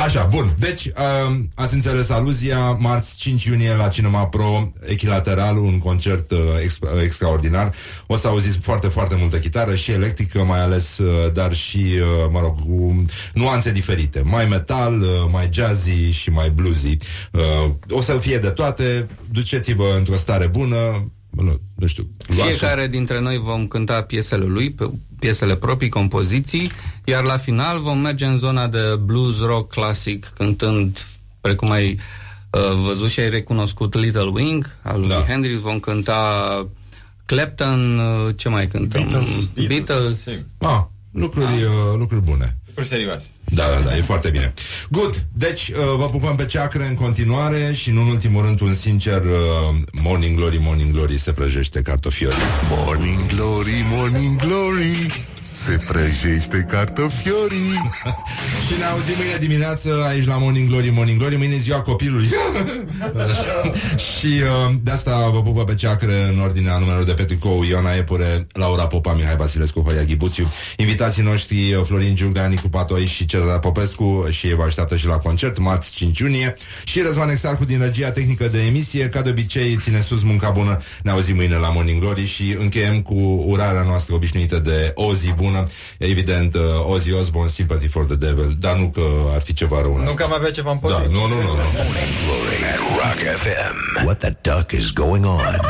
Așa, bun. Deci, uh, ați înțeles aluzia. Marți 5 iunie la Cinema Pro, Echilateral, un concert uh, ex- uh, extraordinar. O să auziți foarte, foarte multă chitară și electrică, mai ales, uh, dar și, uh, mă rog, cu nuanțe diferite. Mai metal, uh, mai jazzy și mai bluesy. Uh, o să fie de toate. Duceți-vă într-o stare bună. Nu, nu știu. luați- Fiecare dintre noi vom cânta piesele lui, pe- piesele proprii, compoziții, iar la final vom merge în zona de blues rock clasic, cântând, precum ai uh, văzut și ai recunoscut Little Wing al lui da. Hendrix, vom cânta Clapton, uh, ce mai cântăm? Beatles. Beatles. Ah, lucruri, uh, lucruri bune. Lucruri serioase. Da, da, da, e foarte bine. Good, deci uh, vă pupăm pe ceacră în continuare și nu în ultimul rând un sincer uh, Morning Glory, Morning Glory se prăjește cartofiori. Morning Glory, Morning Glory Se prăjește cartofiorii. Și ne auzim mâine dimineață aici la Morning Glory Morning Glory, mâine e ziua copilului. Și uh, de asta vă pupă pe ceacră În ordinea numelor de pe tricou Iona Epure, Laura Popa, Mihai Vasilescu Horia Ghibuțiu. Invitații noștri uh, Florin Giurga, Nicu Patoi și Cezar Popescu. Și ei vă așteaptă și la concert Marți 5 iunie. Și Răzvan Exarcu din regia tehnică de emisie. Ca de obicei ține sus munca bună. Ne auzim mâine la Morning Glory Și încheiem cu urarea noastră obișnuită de o zi bună Evident, uh, Ozzy Osbourne, Sympathy for the Devil Dar nu că ar fi ceva rău în Nu asta. că am avea ceva Da, împotriva. nu, nu, nu, nu. Morning Glory at Rock FM. What the duck is going on?